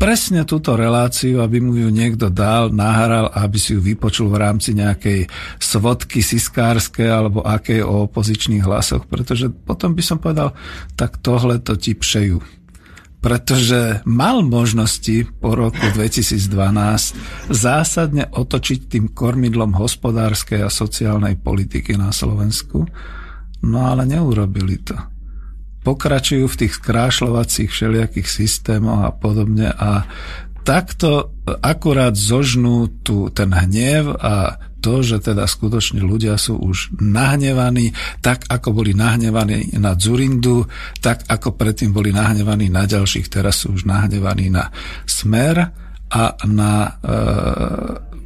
presne túto reláciu, aby mu ju niekto dal, nahral aby si ju vypočul v rámci nejakej svodky siskárskej alebo akej o opozičných hlasoch, pretože potom by som povedal, tak tohle to ti pšejú pretože mal možnosti po roku 2012 zásadne otočiť tým kormidlom hospodárskej a sociálnej politiky na Slovensku, no ale neurobili to. Pokračujú v tých skrášľovacích všelijakých systémoch a podobne a takto akurát zožnú tu ten hnev a to, že teda skutočne ľudia sú už nahnevaní, tak ako boli nahnevaní na Zurindu, tak ako predtým boli nahnevaní na ďalších, teraz sú už nahnevaní na Smer a na e,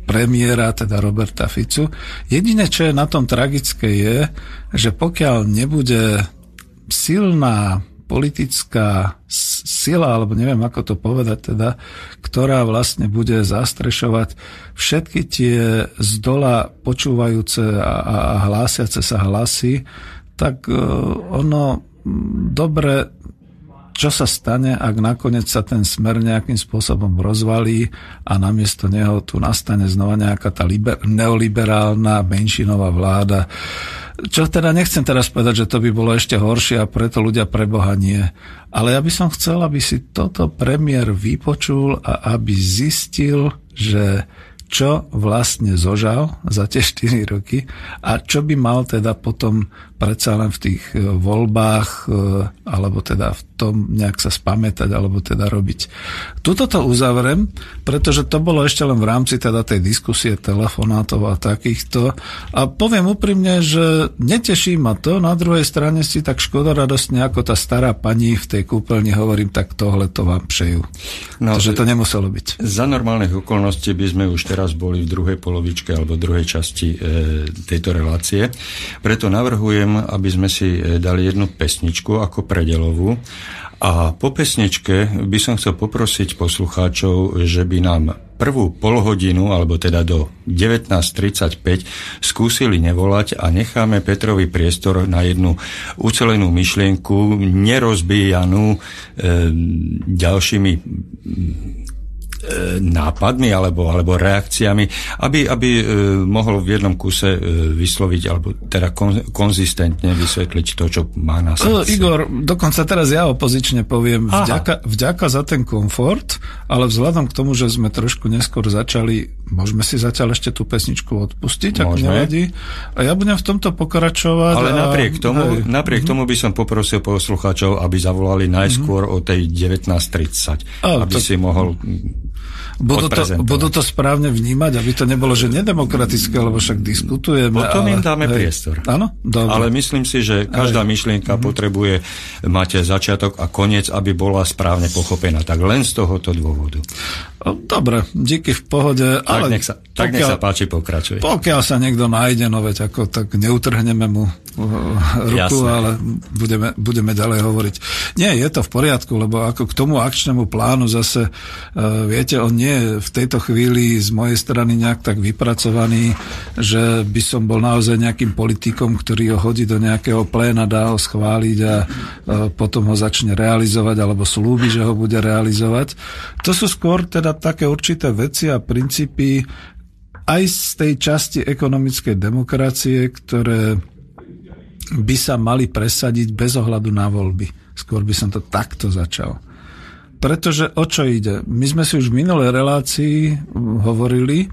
premiéra, teda Roberta Ficu. Jediné, čo je na tom tragické, je, že pokiaľ nebude silná politická sila, alebo neviem ako to povedať teda, ktorá vlastne bude zastrešovať všetky tie z dola počúvajúce a, a, a hlásiace sa hlasy, tak uh, ono dobre čo sa stane, ak nakoniec sa ten smer nejakým spôsobom rozvalí a namiesto neho tu nastane znova nejaká tá liber, neoliberálna menšinová vláda. Čo teda nechcem teraz povedať, že to by bolo ešte horšie a preto ľudia pre Boha nie. Ale ja by som chcel, aby si toto premiér vypočul a aby zistil, že čo vlastne zožal za tie 4 roky a čo by mal teda potom predsa len v tých e, voľbách e, alebo teda v tom nejak sa spamätať alebo teda robiť. Tuto to uzavrem, pretože to bolo ešte len v rámci teda tej diskusie telefonátov a takýchto a poviem úprimne, že neteší ma to, na druhej strane si tak škoda radostne ako tá stará pani v tej kúpeľni hovorím, tak tohle to vám pšejú. No, že to nemuselo byť. Za normálnych okolností by sme už teraz boli v druhej polovičke alebo druhej časti e, tejto relácie. Preto navrhujem aby sme si e, dali jednu pesničku ako predelovú. A po pesničke by som chcel poprosiť poslucháčov, že by nám prvú polhodinu, alebo teda do 19.35 skúsili nevolať a necháme Petrovi priestor na jednu ucelenú myšlienku, nerozbíjanú e, ďalšími nápadmi alebo, alebo reakciami, aby, aby e, mohol v jednom kuse e, vysloviť alebo teda kon, konzistentne vysvetliť to, čo má na srdci. Igor, dokonca teraz ja opozične poviem vďaka, vďaka za ten komfort, ale vzhľadom k tomu, že sme trošku neskôr začali, môžeme si zatiaľ ešte tú pesničku odpustiť, ak nevadí. A ja budem v tomto pokračovať. Ale a... napriek tomu, hej. napriek mm-hmm. tomu by som poprosil poslucháčov, aby zavolali najskôr mm-hmm. o tej 19.30, a, aby to... si mohol budú to, budú to správne vnímať, aby to nebolo, že nedemokratické, lebo však diskutujeme. Potom ale, im dáme hej, priestor. Áno? Dobre. Ale myslím si, že každá hej. myšlienka mm-hmm. potrebuje mať začiatok a koniec, aby bola správne pochopená. Tak len z tohoto dôvodu. Dobre, díky v pohode. Tak, ale nech sa, tak pokiaľ, nech sa páči, pokračuj. Pokiaľ sa niekto nájde, no veď ako, tak neutrhneme mu uh, ruku, Jasne. ale budeme, budeme ďalej hovoriť. Nie, je to v poriadku, lebo ako k tomu akčnému plánu zase, uh, viete, on nie je v tejto chvíli z mojej strany nejak tak vypracovaný, že by som bol naozaj nejakým politikom, ktorý ho hodí do nejakého pléna, dá ho schváliť a uh, potom ho začne realizovať, alebo slúbi, že ho bude realizovať. To sú skôr teda také určité veci a princípy aj z tej časti ekonomickej demokracie, ktoré by sa mali presadiť bez ohľadu na voľby. Skôr by som to takto začal. Pretože o čo ide? My sme si už v minulej relácii hovorili,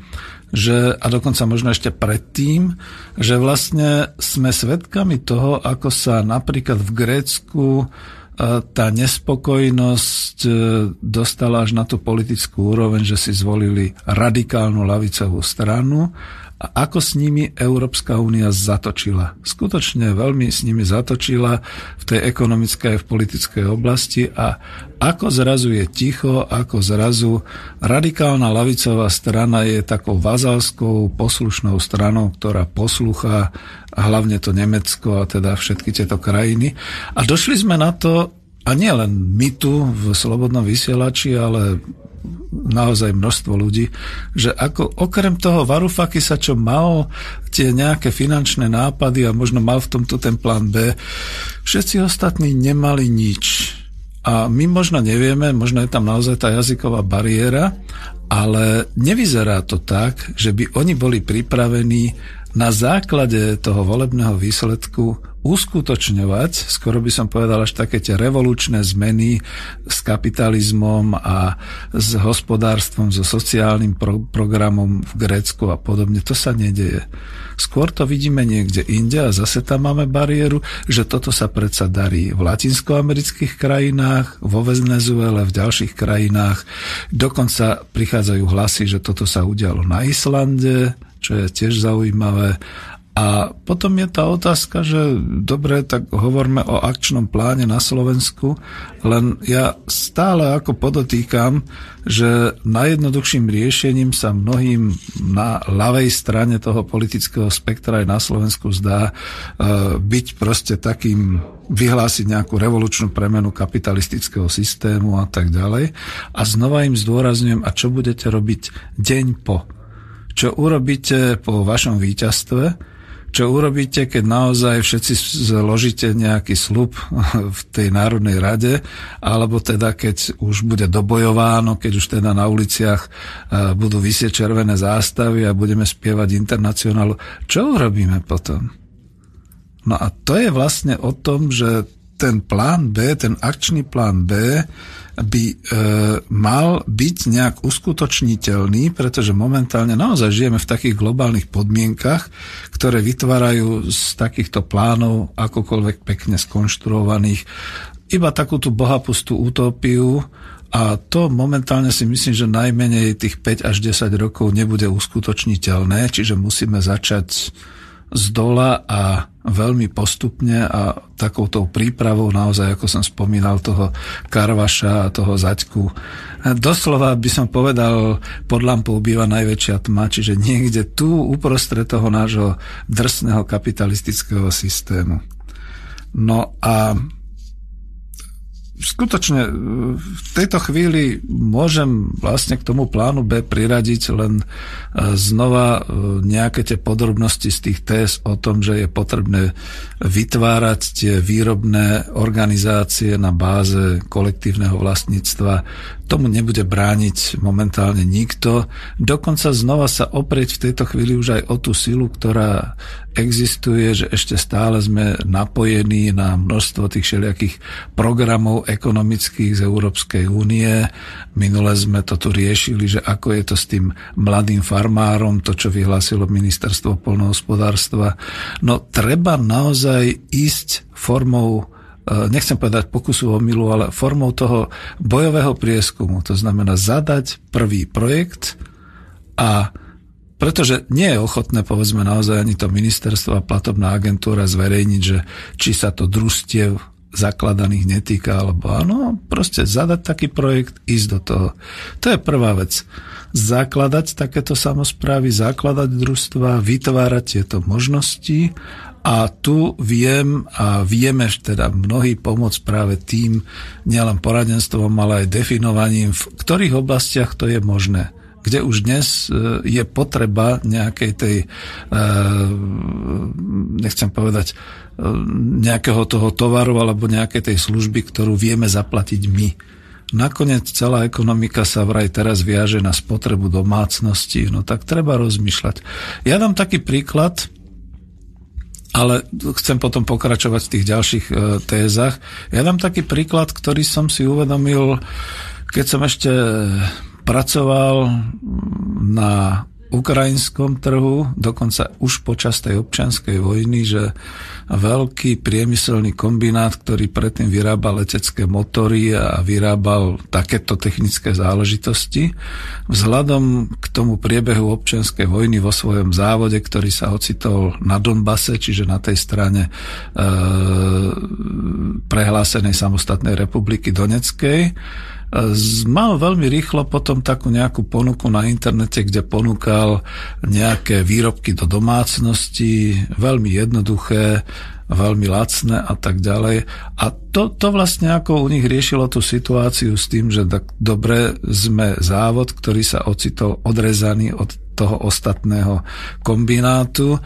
že, a dokonca možno ešte predtým, že vlastne sme svedkami toho, ako sa napríklad v Grécku tá nespokojnosť e, dostala až na tú politickú úroveň, že si zvolili radikálnu lavicovú stranu a ako s nimi Európska únia zatočila. Skutočne veľmi s nimi zatočila v tej ekonomickej a v politickej oblasti a ako zrazu je ticho, ako zrazu radikálna lavicová strana je takou vazalskou poslušnou stranou, ktorá poslúcha hlavne to Nemecko a teda všetky tieto krajiny. A došli sme na to, a nie len my tu v Slobodnom vysielači, ale naozaj množstvo ľudí, že ako okrem toho sa čo mal tie nejaké finančné nápady a možno mal v tomto ten plán B, všetci ostatní nemali nič. A my možno nevieme, možno je tam naozaj tá jazyková bariéra, ale nevyzerá to tak, že by oni boli pripravení na základe toho volebného výsledku uskutočňovať, skoro by som povedal až také tie revolučné zmeny s kapitalizmom a s hospodárstvom, so sociálnym pro- programom v Grécku a podobne. To sa nedeje. Skôr to vidíme niekde inde a zase tam máme bariéru, že toto sa predsa darí v latinskoamerických krajinách, vo Venezuele, v ďalších krajinách. Dokonca prichádzajú hlasy, že toto sa udialo na Islande, čo je tiež zaujímavé A potom je tá otázka, že dobre, tak hovoríme o akčnom pláne na Slovensku, len ja stále ako podotýkam, že najjednoduchším riešením sa mnohým na ľavej strane toho politického spektra aj na Slovensku zdá uh, byť proste takým vyhlásiť nejakú revolučnú premenu kapitalistického systému a tak ďalej. A znova im zdôrazňujem, a čo budete robiť deň po. Čo urobíte po vašom víťazstve, čo urobíte, keď naozaj všetci zložíte nejaký slub v tej Národnej rade, alebo teda keď už bude dobojováno, keď už teda na uliciach e, budú vysieť červené zástavy a budeme spievať internacionálu. Čo urobíme potom? No a to je vlastne o tom, že ten plán B, ten akčný plán B by e, mal byť nejak uskutočniteľný, pretože momentálne naozaj žijeme v takých globálnych podmienkach, ktoré vytvárajú z takýchto plánov akokoľvek pekne skonštruovaných iba takú tú bohapustú utopiu, a to momentálne si myslím, že najmenej tých 5 až 10 rokov nebude uskutočniteľné, čiže musíme začať z dola a veľmi postupne a takouto prípravou naozaj, ako som spomínal, toho Karvaša a toho Zaďku. Doslova by som povedal, pod lampou býva najväčšia tma, čiže niekde tu uprostred toho nášho drsného kapitalistického systému. No a skutočne e, v tejto chvíli môžem vlastne k tomu plánu B priradiť len e, znova e, nejaké tie podrobnosti z tých test o tom, že je potrebné vytvárať tie výrobné organizácie na báze kolektívneho vlastníctva. Tomu nebude brániť momentálne nikto. Dokonca znova sa oprieť v tejto chvíli už aj o tú silu, ktorá existuje, že ešte stále sme napojení na množstvo tých všelijakých programov ekonomických z Európskej únie. Minule sme to tu riešili, že ako je to s tým mladým farmárom, to, čo vyhlásilo ministerstvo polnohospodárstva. No treba naozaj ísť formou nechcem povedať pokusu o milu, ale formou toho bojového prieskumu. To znamená zadať prvý projekt a pretože nie je ochotné, povedzme naozaj ani to ministerstvo a platobná agentúra zverejniť, že či sa to družstiev zakladaných netýka, alebo áno, proste zadať taký projekt, ísť do toho. To je prvá vec. Zakladať takéto samozprávy, zakladať družstva, vytvárať tieto možnosti a tu viem a vieme teda mnohí pomôcť práve tým, nielen poradenstvom, ale aj definovaním, v ktorých oblastiach to je možné kde už dnes e, je potreba nejakej tej, e, nechcem povedať, e, nejakého toho tovaru alebo nejakej tej služby, ktorú vieme zaplatiť my. Nakoniec celá ekonomika sa vraj teraz viaže na spotrebu domácnosti, no tak treba rozmýšľať. Ja dám taký príklad, ale chcem potom pokračovať v tých ďalších e, tézach. Ja dám taký príklad, ktorý som si uvedomil, keď som ešte pracoval na ukrajinskom trhu, dokonca už počas tej občianskej vojny, že veľký priemyselný kombinát, ktorý predtým vyrábal letecké motory a vyrábal takéto technické záležitosti, vzhľadom k tomu priebehu občianskej vojny vo svojom závode, ktorý sa ocitol na Donbase, čiže na tej strane e, prehlásenej samostatnej republiky Doneckej, mal veľmi rýchlo potom takú nejakú ponuku na internete, kde ponúkal nejaké výrobky do domácnosti, veľmi jednoduché, veľmi lacné a tak ďalej. A to, to vlastne ako u nich riešilo tú situáciu s tým, že tak dobre sme závod, ktorý sa ocitol odrezaný od toho ostatného kombinátu. E,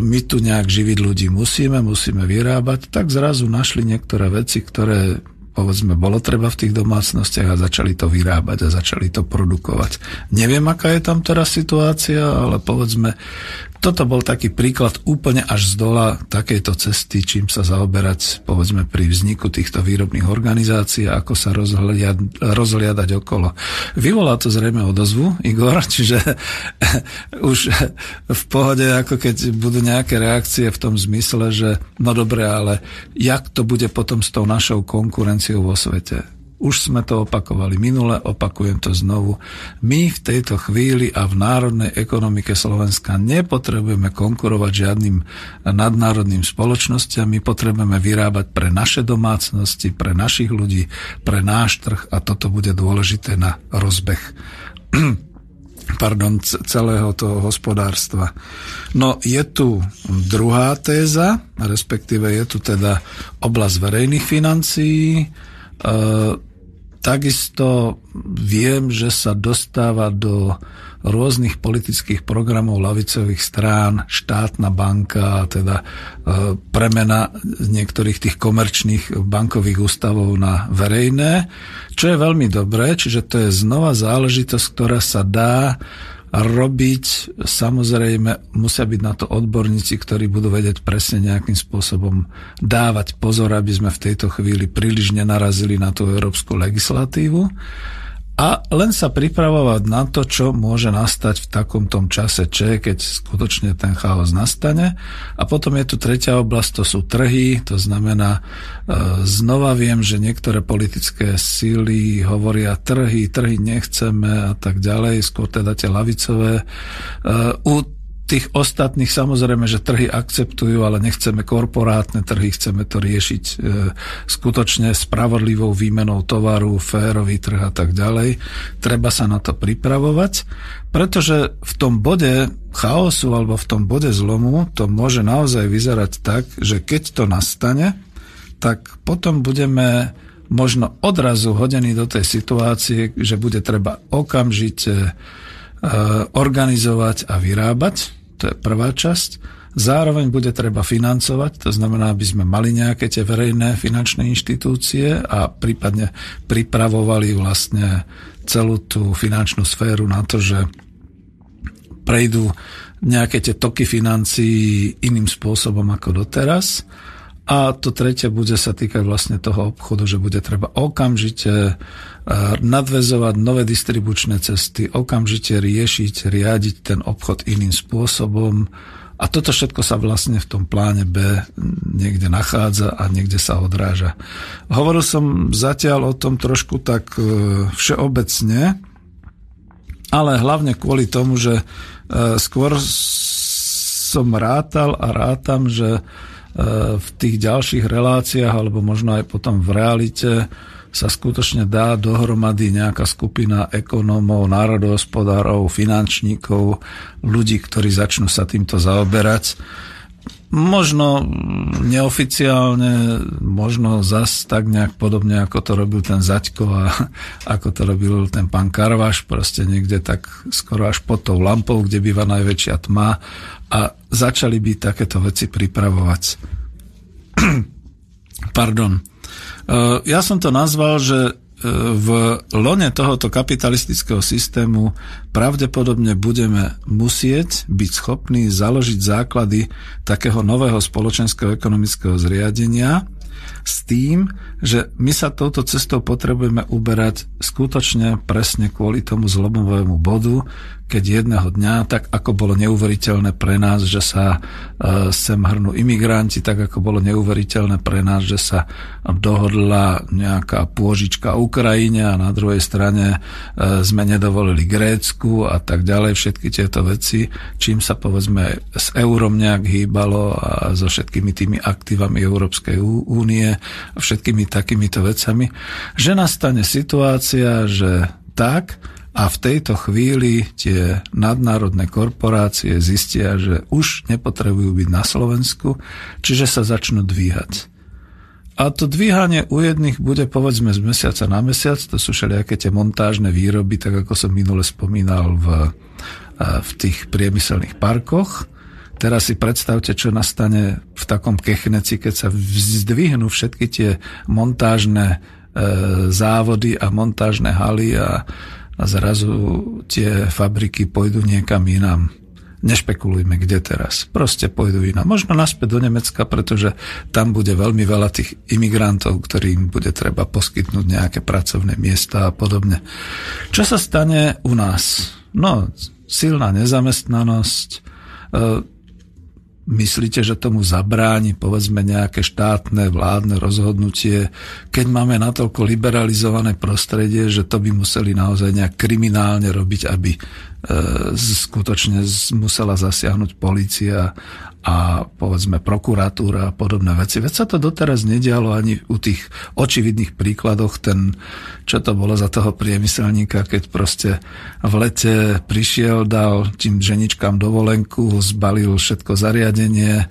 my tu nejak živiť ľudí musíme, musíme vyrábať, tak zrazu našli niektoré veci, ktoré povedzme, bolo treba v tých domácnostiach a začali to vyrábať a začali to produkovať. Neviem, aká je tam teraz situácia, ale povedzme, toto bol taký príklad úplne až z dola takejto cesty, čím sa zaoberať, povedzme, pri vzniku týchto výrobných organizácií a ako sa rozhliad, rozhliadať okolo. Vyvolá to zrejme odozvu, Igor, čiže už v pohode, ako keď budú nejaké reakcie v tom zmysle, že no dobre, ale jak to bude potom s tou našou konkurenciou vo svete? Už sme to opakovali minule, opakujem to znovu. My v tejto chvíli a v národnej ekonomike Slovenska nepotrebujeme konkurovať žiadnym nadnárodným spoločnostiam, my potrebujeme vyrábať pre naše domácnosti, pre našich ľudí, pre náš trh a toto bude dôležité na rozbeh pardon, celého toho hospodárstva. No je tu druhá téza, respektíve je tu teda oblasť verejných financií. E, takisto viem, že sa dostáva do rôznych politických programov lavicových strán, štátna banka, teda e, premena niektorých tých komerčných bankových ústavov na verejné, čo je veľmi dobré, čiže to je znova záležitosť, ktorá sa dá robiť, samozrejme, musia byť na to odborníci, ktorí budú vedieť presne nejakým spôsobom dávať pozor, aby sme v tejto chvíli príliš nenarazili na tú európsku legislatívu a len sa pripravovať na to, čo môže nastať v takom čase Č, keď skutočne ten chaos nastane. A potom je tu tretia oblasť, to sú trhy, to znamená, e, znova viem, že niektoré politické síly hovoria trhy, trhy nechceme a tak ďalej, skôr teda tie lavicové. E, u tých ostatných samozrejme, že trhy akceptujú, ale nechceme korporátne trhy, chceme to riešiť e, skutočne spravodlivou výmenou tovaru, férový trh a tak ďalej. Treba sa na to pripravovať, pretože v tom bode chaosu alebo v tom bode zlomu to môže naozaj vyzerať tak, že keď to nastane, tak potom budeme možno odrazu hodení do tej situácie, že bude treba okamžite e, organizovať a vyrábať to je prvá časť. Zároveň bude treba financovať, to znamená, aby sme mali nejaké tie verejné finančné inštitúcie a prípadne pripravovali vlastne celú tú finančnú sféru na to, že prejdú nejaké tie toky financií iným spôsobom ako doteraz. A to tretie bude sa týkať vlastne toho obchodu, že bude treba okamžite nadvezovať nové distribučné cesty, okamžite riešiť, riadiť ten obchod iným spôsobom. A toto všetko sa vlastne v tom pláne B niekde nachádza a niekde sa odráža. Hovoril som zatiaľ o tom trošku tak e, všeobecne, ale hlavne kvôli tomu, že e, skôr som rátal a rátam, že e, v tých ďalších reláciách, alebo možno aj potom v realite, sa skutočne dá dohromady nejaká skupina ekonómov, národohospodárov, finančníkov, ľudí, ktorí začnú sa týmto zaoberať. Možno neoficiálne, možno zas tak nejak podobne, ako to robil ten Zaďko a ako to robil ten pán Karvaš, proste niekde tak skoro až pod tou lampou, kde býva najväčšia tma a začali by takéto veci pripravovať. Pardon. Eh, ja som to nazval, že eh, v lone tohoto kapitalistického systému pravdepodobne budeme musieť byť schopní založiť základy takého nového spoločenského ekonomického zriadenia s tým, že my sa touto cestou potrebujeme uberať skutočne presne kvôli tomu zlomovému bodu, keď jedného dňa, tak ako bolo neuveriteľné pre nás, že sa e, sem hrnú imigranti, tak ako bolo neuveriteľné pre nás, že sa dohodla nejaká pôžička Ukrajine a na druhej strane e, sme nedovolili Grécku a tak ďalej, všetky tieto veci, čím sa povedzme s eurom nejak hýbalo a so všetkými tými aktívami Európskej únie a všetkými takýmito vecami, že nastane situácia, že tak, a v tejto chvíli tie nadnárodné korporácie zistia, že už nepotrebujú byť na Slovensku, čiže sa začnú dvíhať. A to dvíhanie u jedných bude povedzme z mesiaca na mesiac, to sú všelijaké tie montážne výroby, tak ako som minule spomínal v, v tých priemyselných parkoch. Teraz si predstavte, čo nastane v takom kechneci, keď sa zdvihnú všetky tie montážne e, závody a montážne haly a, a zrazu tie fabriky pôjdu niekam inám. Nešpekulujme, kde teraz. Proste pôjdu inám. Možno naspäť do Nemecka, pretože tam bude veľmi veľa tých imigrantov, ktorým bude treba poskytnúť nejaké pracovné miesta a podobne. Čo sa stane u nás? No, silná nezamestnanosť, e, Myslíte, že tomu zabráni povedzme nejaké štátne vládne rozhodnutie, keď máme natoľko liberalizované prostredie, že to by museli naozaj nejak kriminálne robiť, aby E, skutočne musela zasiahnuť policia a povedzme prokuratúra a podobné veci. Veď sa to doteraz nedialo ani u tých očividných príkladoch, ten, čo to bolo za toho priemyselníka, keď proste v lete prišiel, dal tým ženičkám dovolenku, zbalil všetko zariadenie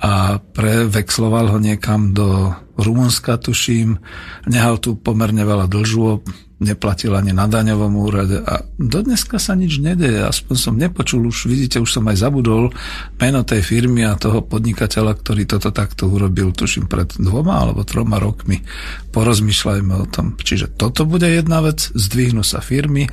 a prevexloval ho niekam do Rumunska, tuším, nehal tu pomerne veľa dlžôb, neplatil ani na daňovom úrade a do dneska sa nič nedeje, aspoň som nepočul, už vidíte, už som aj zabudol meno tej firmy a toho podnikateľa, ktorý toto takto urobil, tuším pred dvoma alebo troma rokmi. Porozmýšľajme o tom. Čiže toto bude jedna vec, zdvihnú sa firmy,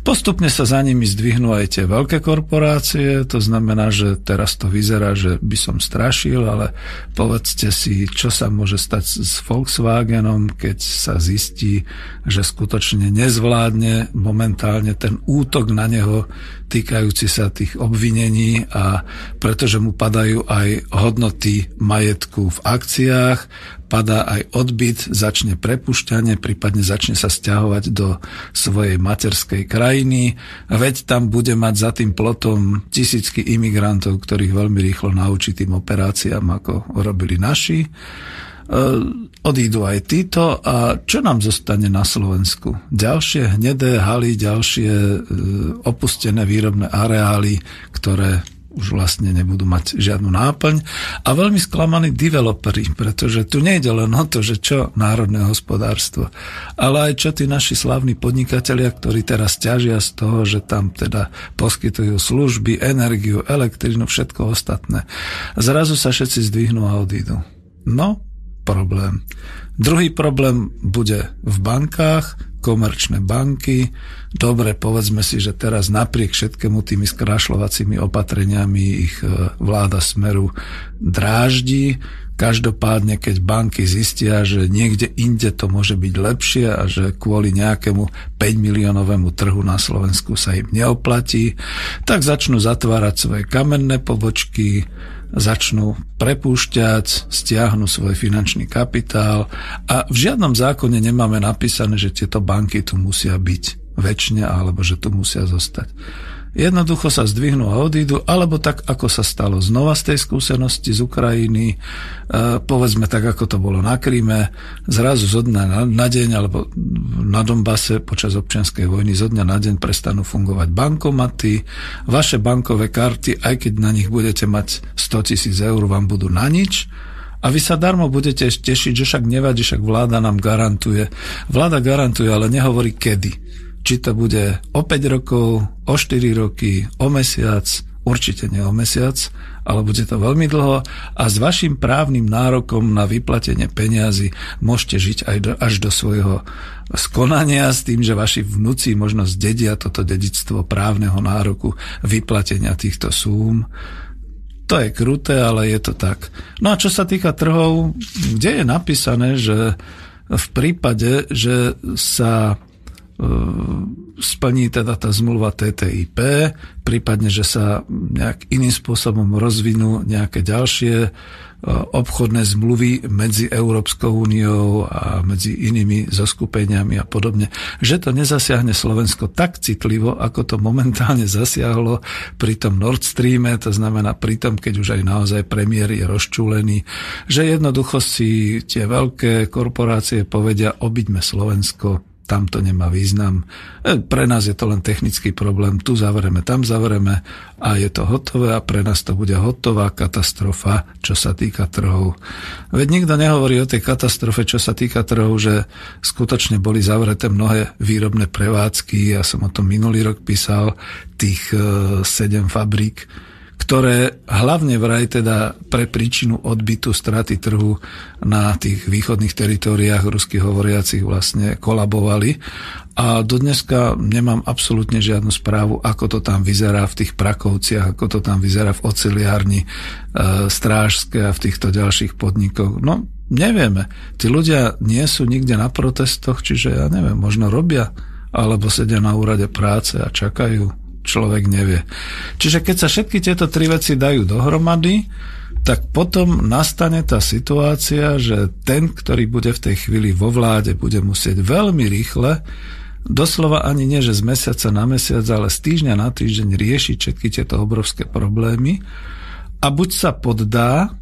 postupne sa za nimi zdvihnú aj tie veľké korporácie, to znamená, že teraz to vyzerá, že by som strašil, ale povedzte si, čo sa môže stať s Volkswagenom, keď sa zistí, že skutočne skutočne nezvládne momentálne ten útok na neho týkajúci sa tých obvinení a pretože mu padajú aj hodnoty majetku v akciách, padá aj odbyt, začne prepušťanie, prípadne začne sa stiahovať do svojej materskej krajiny. Veď tam bude mať za tým plotom tisícky imigrantov, ktorých veľmi rýchlo naučí tým operáciám, ako robili naši. E, odídu aj títo a čo nám zostane na Slovensku? Ďalšie hnedé haly, ďalšie e, opustené výrobné areály, ktoré už vlastne nebudú mať žiadnu náplň a veľmi sklamaní developeri, pretože tu nejde len o to, že čo národné hospodárstvo, ale aj čo tí naši slavní podnikatelia, ktorí teraz ťažia z toho, že tam teda poskytujú služby, energiu, elektrínu, všetko ostatné. Zrazu sa všetci zdvihnú a odídu. No, problém. Druhý problém bude v bankách, komerčné banky. Dobre, povedzme si, že teraz napriek všetkému tými skrášľovacími opatreniami ich e, vláda Smeru dráždi. Každopádne, keď banky zistia, že niekde inde to môže byť lepšie a že kvôli nejakému 5 miliónovému trhu na Slovensku sa im neoplatí, tak začnú zatvárať svoje kamenné pobočky, začnú prepúšťať, stiahnu svoj finančný kapitál a v žiadnom zákone nemáme napísané, že tieto banky tu musia byť väčšine alebo že tu musia zostať. Jednoducho sa zdvihnú a odídu, alebo tak, ako sa stalo znova z tej skúsenosti z Ukrajiny, e, povedzme tak, ako to bolo na Kríme, zrazu zo dňa na, deň, alebo na Dombase počas občianskej vojny zo dňa na deň prestanú fungovať bankomaty, vaše bankové karty, aj keď na nich budete mať 100 tisíc eur, vám budú na nič, a vy sa darmo budete tešiť, že však nevadí, však vláda nám garantuje. Vláda garantuje, ale nehovorí kedy či to bude o 5 rokov, o 4 roky, o mesiac, určite nie o mesiac, ale bude to veľmi dlho a s vašim právnym nárokom na vyplatenie peniazy môžete žiť aj do, až do svojho skonania s tým, že vaši vnúci možno zdedia toto dedictvo právneho nároku vyplatenia týchto súm. To je kruté, ale je to tak. No a čo sa týka trhov, kde je napísané, že v prípade, že sa splní teda tá zmluva TTIP, prípadne, že sa nejak iným spôsobom rozvinú nejaké ďalšie e, obchodné zmluvy medzi Európskou úniou a medzi inými zoskupeniami a podobne, že to nezasiahne Slovensko tak citlivo, ako to momentálne zasiahlo pri tom Nord Streame, to znamená pri tom, keď už aj naozaj premiér je rozčúlený, že jednoducho si tie veľké korporácie povedia, obyďme Slovensko, tam to nemá význam. E, pre nás je to len technický problém, tu zavreme, tam zavreme a je to hotové a pre nás to bude hotová katastrofa, čo sa týka trhov. Veď nikto nehovorí o tej katastrofe, čo sa týka trhov, že skutočne boli zavreté mnohé výrobné prevádzky, ja som o tom minulý rok písal, tých e, sedem fabrík, ktoré hlavne vraj teda pre príčinu odbytu straty trhu na tých východných teritóriách ruských hovoriacich vlastne kolabovali. A do dneska nemám absolútne žiadnu správu, ako to tam vyzerá v tých Prakovciach, ako to tam vyzerá v oceliárni e, strážske a v týchto ďalších podnikoch. No, nevieme. Tí ľudia nie sú nikde na protestoch, čiže ja neviem, možno robia, alebo sedia na úrade práce a čakajú človek nevie. Čiže keď sa všetky tieto tri veci dajú dohromady, tak potom nastane tá situácia, že ten, ktorý bude v tej chvíli vo vláde, bude musieť veľmi rýchle, doslova ani nie, že z mesiaca na mesiac, ale z týždňa na týždeň riešiť všetky tieto obrovské problémy a buď sa poddá,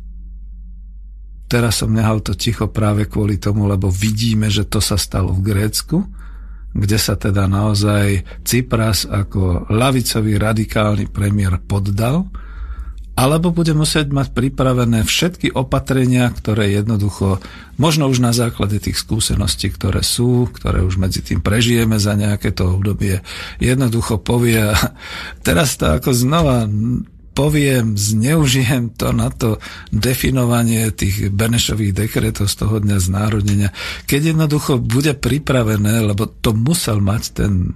teraz som nehal to ticho práve kvôli tomu, lebo vidíme, že to sa stalo v Grécku, kde sa teda naozaj Cypras ako lavicový radikálny premiér poddal, alebo bude musieť mať pripravené všetky opatrenia, ktoré jednoducho, možno už na základe tých skúseností, ktoré sú, ktoré už medzi tým prežijeme za nejaké to obdobie, jednoducho povie, teraz to ako znova poviem, zneužijem to na to definovanie tých Benešových dekretov z toho dňa znárodnenia, keď jednoducho bude pripravené, lebo to musel mať ten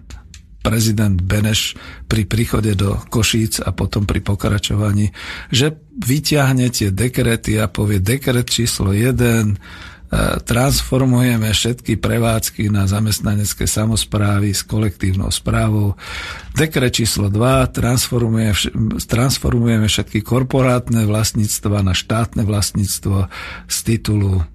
prezident Beneš pri príchode do Košíc a potom pri pokračovaní, že vyťahne tie dekrety a povie dekret číslo 1, e, transformujeme všetky prevádzky na zamestnanecké samozprávy s kolektívnou správou. Dekret číslo 2 transformuje, transformujeme všetky korporátne vlastníctva na štátne vlastníctvo z titulu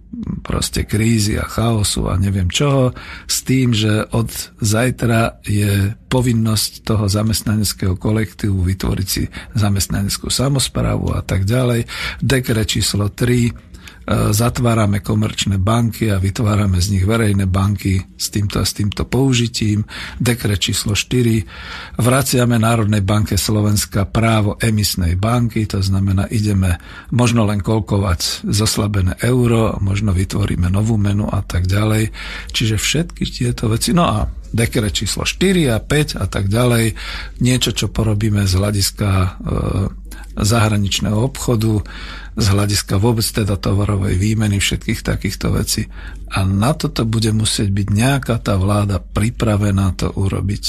proste krízy a chaosu a neviem čoho, s tým, že od zajtra je povinnosť toho zamestnaneckého kolektívu vytvoriť si zamestnaneckú samozprávu a tak ďalej. Dekret číslo 3 E, zatvárame komerčné banky a vytvárame z nich verejné banky s týmto a s týmto použitím. Dekret číslo 4. Vraciame Národnej banke Slovenska právo emisnej banky, to znamená, ideme možno len kolkovať zoslabené euro, možno vytvoríme novú menu a tak ďalej. Čiže všetky tieto veci. No a dekret číslo 4 a 5 a tak ďalej. Niečo, čo porobíme z hľadiska e, zahraničného obchodu, z hľadiska vôbec teda tovarovej výmeny všetkých takýchto vecí. A na toto bude musieť byť nejaká tá vláda pripravená to urobiť.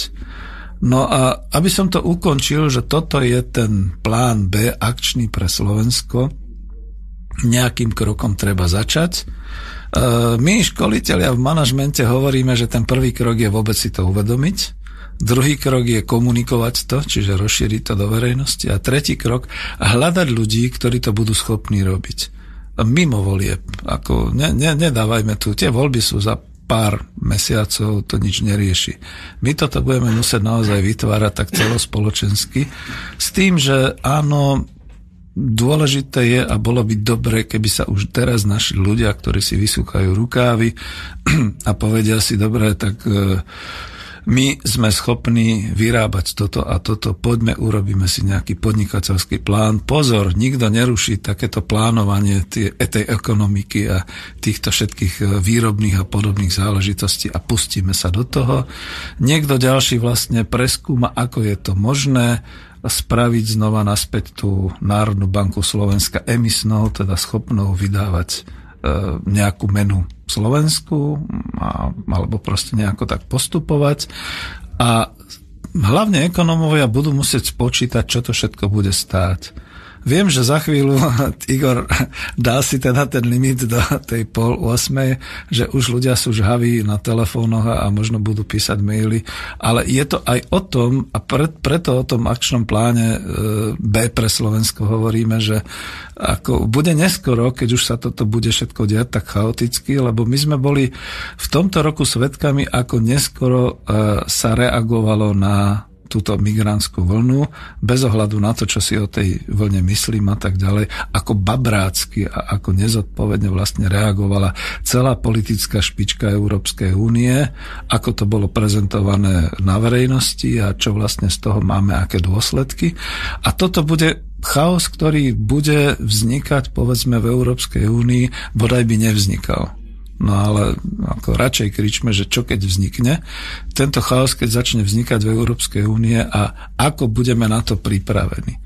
No a aby som to ukončil, že toto je ten plán B akčný pre Slovensko, nejakým krokom treba začať. E, my, školiteľia v manažmente, hovoríme, že ten prvý krok je vôbec si to uvedomiť, Druhý krok je komunikovať to, čiže rozšíriť to do verejnosti. A tretí krok, hľadať ľudí, ktorí to budú schopní robiť. Mimo volieb. Ako, ne, ne, nedávajme tu. Tie voľby sú za pár mesiacov, to nič nerieši. My toto budeme musieť naozaj vytvárať tak celospoločensky. S tým, že áno, dôležité je a bolo by dobre, keby sa už teraz našli ľudia, ktorí si vysúkajú rukávy a povedia si, dobre, tak e, my sme schopní vyrábať toto a toto, poďme, urobíme si nejaký podnikateľský plán. Pozor, nikto neruší takéto plánovanie tie, tej ekonomiky a týchto všetkých e, výrobných a podobných záležitostí a pustíme sa do toho. Niekto ďalší vlastne preskúma, ako je to možné spraviť znova naspäť tú Národnú banku Slovenska emisnou, teda schopnou vydávať E, nejakú menu Slovensku a, alebo proste nejako tak postupovať a hlavne ekonomovia budú musieť spočítať, čo to všetko bude stáť. Viem, že za chvíľu Igor dá si teda ten limit do tej pol 8, že už ľudia sú žhaví na telefónoch a možno budú písať maily, ale je to aj o tom, a pre, preto o tom akčnom pláne e, B pre Slovensko hovoríme, že ako bude neskoro, keď už sa toto bude všetko diať tak chaoticky, lebo my sme boli v tomto roku svetkami, ako neskoro e, sa reagovalo na túto migrantskú vlnu, bez ohľadu na to, čo si o tej vlne myslím a tak ďalej, ako babrácky a ako nezodpovedne vlastne reagovala celá politická špička Európskej únie, ako to bolo prezentované na verejnosti a čo vlastne z toho máme, aké dôsledky. A toto bude chaos, ktorý bude vznikať povedzme v Európskej únii, bodaj by nevznikal. No ale ako radšej kričme, že čo keď vznikne. Tento chaos, keď začne vznikať v Európskej únie a ako budeme na to pripravení.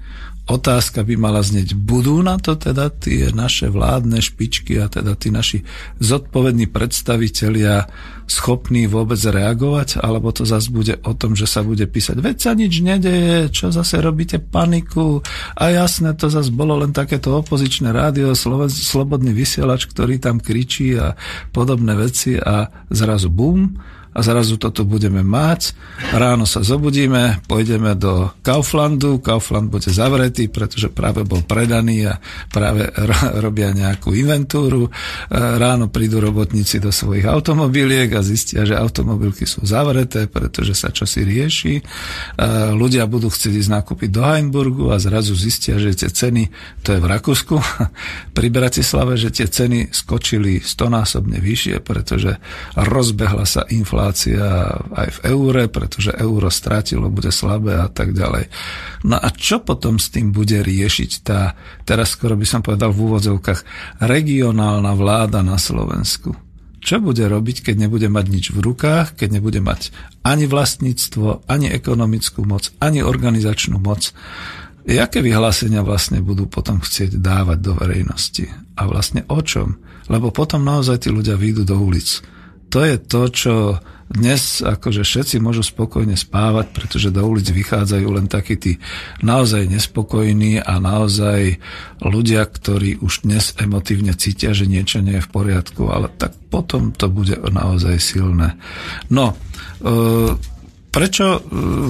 Otázka by mala znieť, budú na to teda tie naše vládne špičky a teda tí naši zodpovední predstavitelia schopní vôbec reagovať, alebo to zase bude o tom, že sa bude písať, veď sa nič nedeje, čo zase robíte paniku? A jasné, to zase bolo len takéto opozičné rádio, slobodný vysielač, ktorý tam kričí a podobné veci a zrazu bum, a zrazu toto budeme mať. Ráno sa zobudíme, pôjdeme do Kauflandu, Kaufland bude zavretý, pretože práve bol predaný a práve robia nejakú inventúru. E, ráno prídu robotníci do svojich automobiliek a zistia, že automobilky sú zavreté, pretože sa čosi rieši. E, ľudia budú chcieť ísť nakúpiť do Heimburgu a zrazu zistia, že tie ceny, to je v Rakúsku, pri Bratislave, že tie ceny skočili stonásobne vyššie, pretože rozbehla sa inflácia aj v eure, pretože euro strátilo, bude slabé a tak ďalej. No a čo potom s tým bude riešiť tá, teraz skoro by som povedal v úvodzovkách, regionálna vláda na Slovensku? Čo bude robiť, keď nebude mať nič v rukách, keď nebude mať ani vlastníctvo, ani ekonomickú moc, ani organizačnú moc? Jaké vyhlásenia vlastne budú potom chcieť dávať do verejnosti? A vlastne o čom? Lebo potom naozaj tí ľudia výjdu do ulic. To je to, čo dnes akože všetci môžu spokojne spávať, pretože do ulic vychádzajú len takí tí naozaj nespokojní a naozaj ľudia, ktorí už dnes emotívne cítia, že niečo nie je v poriadku, ale tak potom to bude naozaj silné. No, e- prečo e,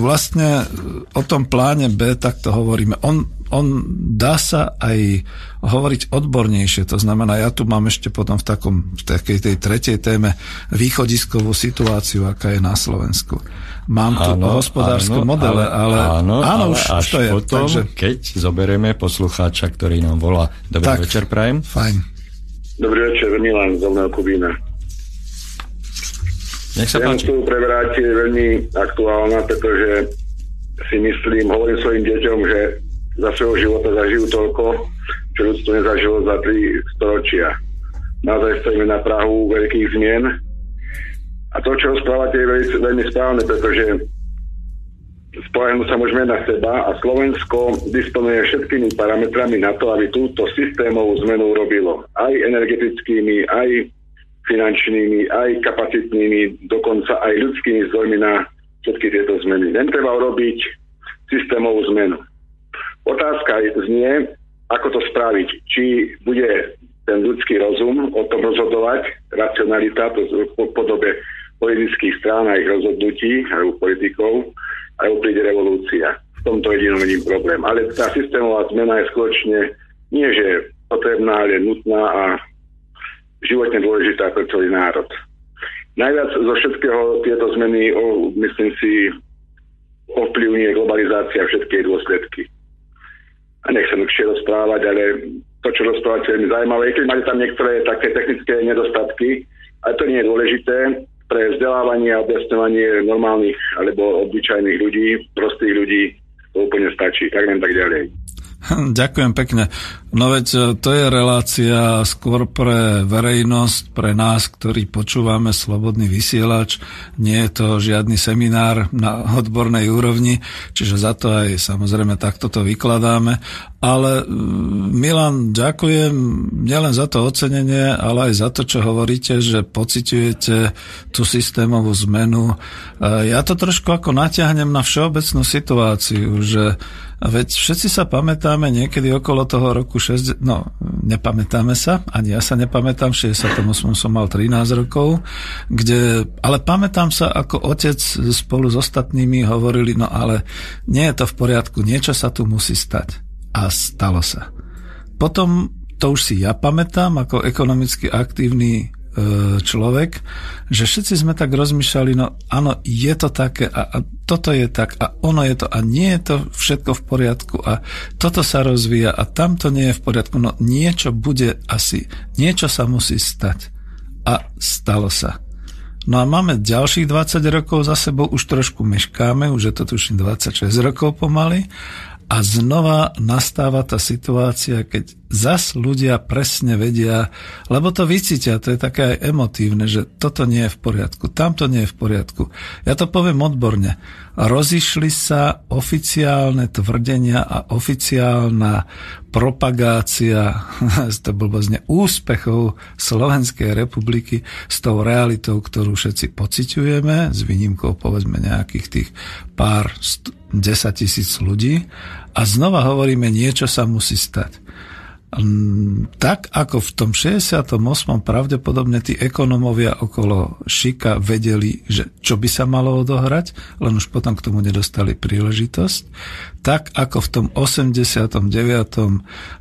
vlastne o tom pláne B takto hovoríme? On, on dá sa aj hovoriť odbornejšie, to znamená, ja tu mám ešte potom v, takom, v takej tej tretej téme východiskovú situáciu, aká je na Slovensku. Mám tu áno, hospodárske áno, modele, ale, áno, áno ale už až to je. Potom, takže... keď zoberieme poslucháča, ktorý nám volá. Dobrý tak, večer, Prajem. Fajn. Dobrý večer, Milan z Kubína. Nech sa páči. Prebrať je veľmi aktuálna, pretože si myslím, hovorím svojim deťom, že za svojho života zažijú toľko, čo ľudstvo nezažilo za tri storočia. Naozaj stojíme na Prahu veľkých zmien a to, čo rozprávate, je veľmi, veľmi správne, pretože spolehnúť sa môžeme na seba a Slovensko disponuje všetkými parametrami na to, aby túto systémovú zmenu urobilo. Aj energetickými, aj finančnými, aj kapacitnými, dokonca aj ľudskými zdrojmi na všetky tieto zmeny. Len treba urobiť systémovú zmenu. Otázka znie, ako to spraviť. Či bude ten ľudský rozum o tom rozhodovať, racionalita v podobe politických strán a ich rozhodnutí, alebo politikov, alebo príde revolúcia. V tomto jedinom vidím problém. Ale tá systémová zmena je skutočne nie, že potrebná, ale nutná a životne dôležitá pre celý národ. Najviac zo všetkého tieto zmeny, myslím si, ovplyvňuje globalizácia všetky dôsledky. Nechcem dlhšie rozprávať, ale to, čo rozprávate, je veľmi zaujímavé. Keď máte tam niektoré také technické nedostatky, ale to nie je dôležité pre vzdelávanie a objasňovanie normálnych alebo obyčajných ľudí, prostých ľudí, to úplne stačí. Tak len tak ďalej. Ďakujem pekne. No veď e, to je relácia skôr pre verejnosť, pre nás, ktorí počúvame Slobodný vysielač. Nie je to žiadny seminár na odbornej úrovni, čiže za to aj samozrejme takto to vykladáme. Ale Milan, ďakujem nielen za to ocenenie, ale aj za to, čo hovoríte, že pociťujete tú systémovú zmenu. E, ja to trošku ako natiahnem na všeobecnú situáciu, že veď všetci sa pamätáme niekedy okolo toho roku 6, no nepamätáme sa, ani ja sa nepamätám, v 68 som mal 13 rokov, kde, ale pamätám sa, ako otec spolu s ostatnými hovorili, no ale nie je to v poriadku, niečo sa tu musí stať. A stalo sa. Potom to už si ja pamätám ako ekonomicky aktívny človek, že všetci sme tak rozmýšľali, no áno, je to také a, a toto je tak a ono je to a nie je to všetko v poriadku a toto sa rozvíja a tamto nie je v poriadku, no niečo bude asi, niečo sa musí stať. A stalo sa. No a máme ďalších 20 rokov za sebou, už trošku meškáme, už je to tuším 26 rokov pomaly a znova nastáva tá situácia, keď zas ľudia presne vedia, lebo to vycítia, to je také aj emotívne, že toto nie je v poriadku, tamto nie je v poriadku. Ja to poviem odborne. Rozišli sa oficiálne tvrdenia a oficiálna propagácia to blbozne, úspechov Slovenskej republiky s tou realitou, ktorú všetci pociťujeme, s výnimkou povedzme nejakých tých pár 10 tisíc ľudí a znova hovoríme, niečo sa musí stať. tak ako v tom 68. pravdepodobne tí ekonomovia okolo Šika vedeli, že čo by sa malo odohrať, len už potom k tomu nedostali príležitosť, tak ako v tom 89.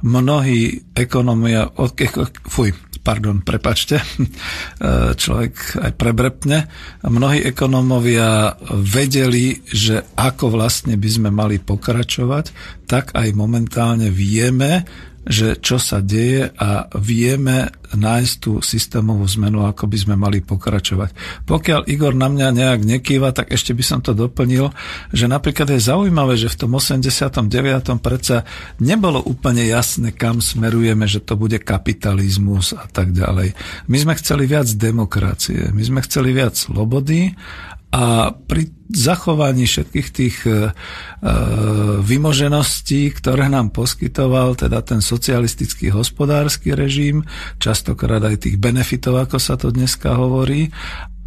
mnohí ekonomia, fuj, pardon, prepačte, človek aj prebrepne. Mnohí ekonómovia vedeli, že ako vlastne by sme mali pokračovať, tak aj momentálne vieme, že čo sa deje a vieme nájsť tú systémovú zmenu, ako by sme mali pokračovať. Pokiaľ Igor na mňa nejak nekýva, tak ešte by som to doplnil, že napríklad je zaujímavé, že v tom 89. predsa nebolo úplne jasné, kam smerujeme, že to bude kapitalizmus a tak ďalej. My sme chceli viac demokracie, my sme chceli viac slobody a pri zachovaní všetkých tých e, e, vymožeností, ktoré nám poskytoval teda ten socialistický hospodársky režim, častokrát aj tých benefitov, ako sa to dneska hovorí,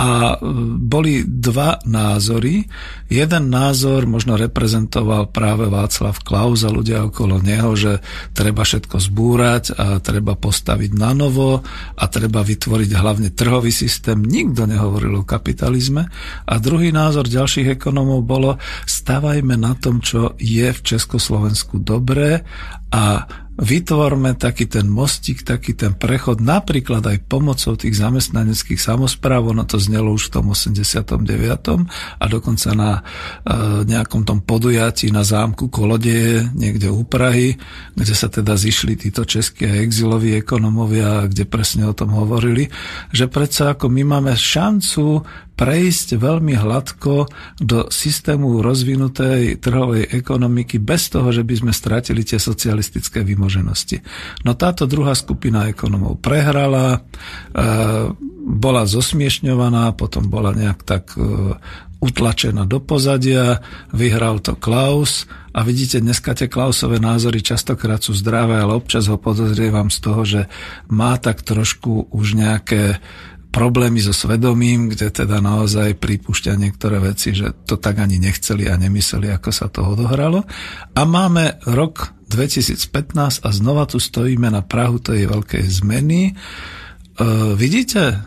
a e, boli dva názory. Jeden názor možno reprezentoval práve Václav Klaus a ľudia okolo neho, že treba všetko zbúrať a treba postaviť na novo a treba vytvoriť hlavne trhový systém. Nikto nehovoril o kapitalizme. A druhý názor ďalších ekonomov bolo stavajme na tom, čo je v Československu dobré a vytvorme taký ten mostík, taký ten prechod, napríklad aj pomocou tých zamestnaneckých samozpráv, ono to znelo už v tom 89. a dokonca na e, nejakom tom podujatí na zámku Kolodeje, niekde u Prahy, kde sa teda zišli títo českí exiloví ekonomovia, kde presne o tom hovorili, že predsa ako my máme šancu prejsť veľmi hladko do systému rozvinutej trhovej ekonomiky bez toho, že by sme stratili tie socialistické vymoženosti. No táto druhá skupina ekonomov prehrala, e, bola zosmiešňovaná, potom bola nejak tak e, utlačená do pozadia, vyhral to Klaus a vidíte, dneska tie Klausové názory častokrát sú zdravé, ale občas ho podozrievam z toho, že má tak trošku už nejaké problémy so svedomím, kde teda naozaj pripúšťa niektoré veci, že to tak ani nechceli a nemysleli, ako sa to odohralo. A máme rok 2015 a znova tu stojíme na Prahu tej veľkej zmeny. E, vidíte,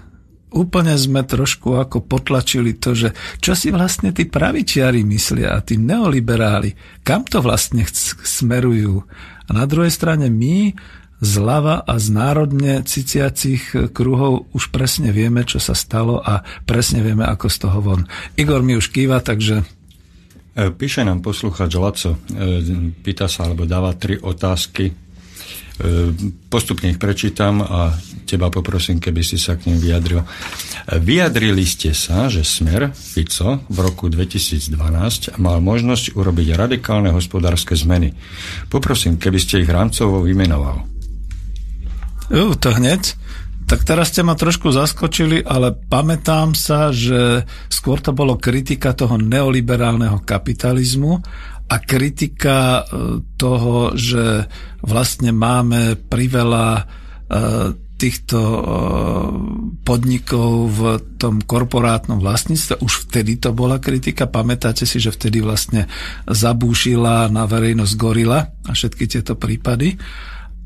úplne sme trošku ako potlačili to, že čo si vlastne tí pravičiari myslia a tí neoliberáli, kam to vlastne smerujú. A na druhej strane my zľava a z národne ciciacich kruhov už presne vieme, čo sa stalo a presne vieme, ako z toho von. Igor mi už kýva, takže... E, píše nám posluchač Laco, e, pýta sa alebo dáva tri otázky. E, postupne ich prečítam a teba poprosím, keby si sa k nim vyjadril. Vyjadrili ste sa, že Smer Fico v roku 2012 mal možnosť urobiť radikálne hospodárske zmeny. Poprosím, keby ste ich rámcovo vymenoval. Uh, to hneď. Tak teraz ste ma trošku zaskočili, ale pamätám sa, že skôr to bolo kritika toho neoliberálneho kapitalizmu a kritika e, toho, že vlastne máme priveľa e, týchto e, podnikov v tom korporátnom vlastníctve. Už vtedy to bola kritika. Pamätáte si, že vtedy vlastne zabúšila na verejnosť gorila a všetky tieto prípady.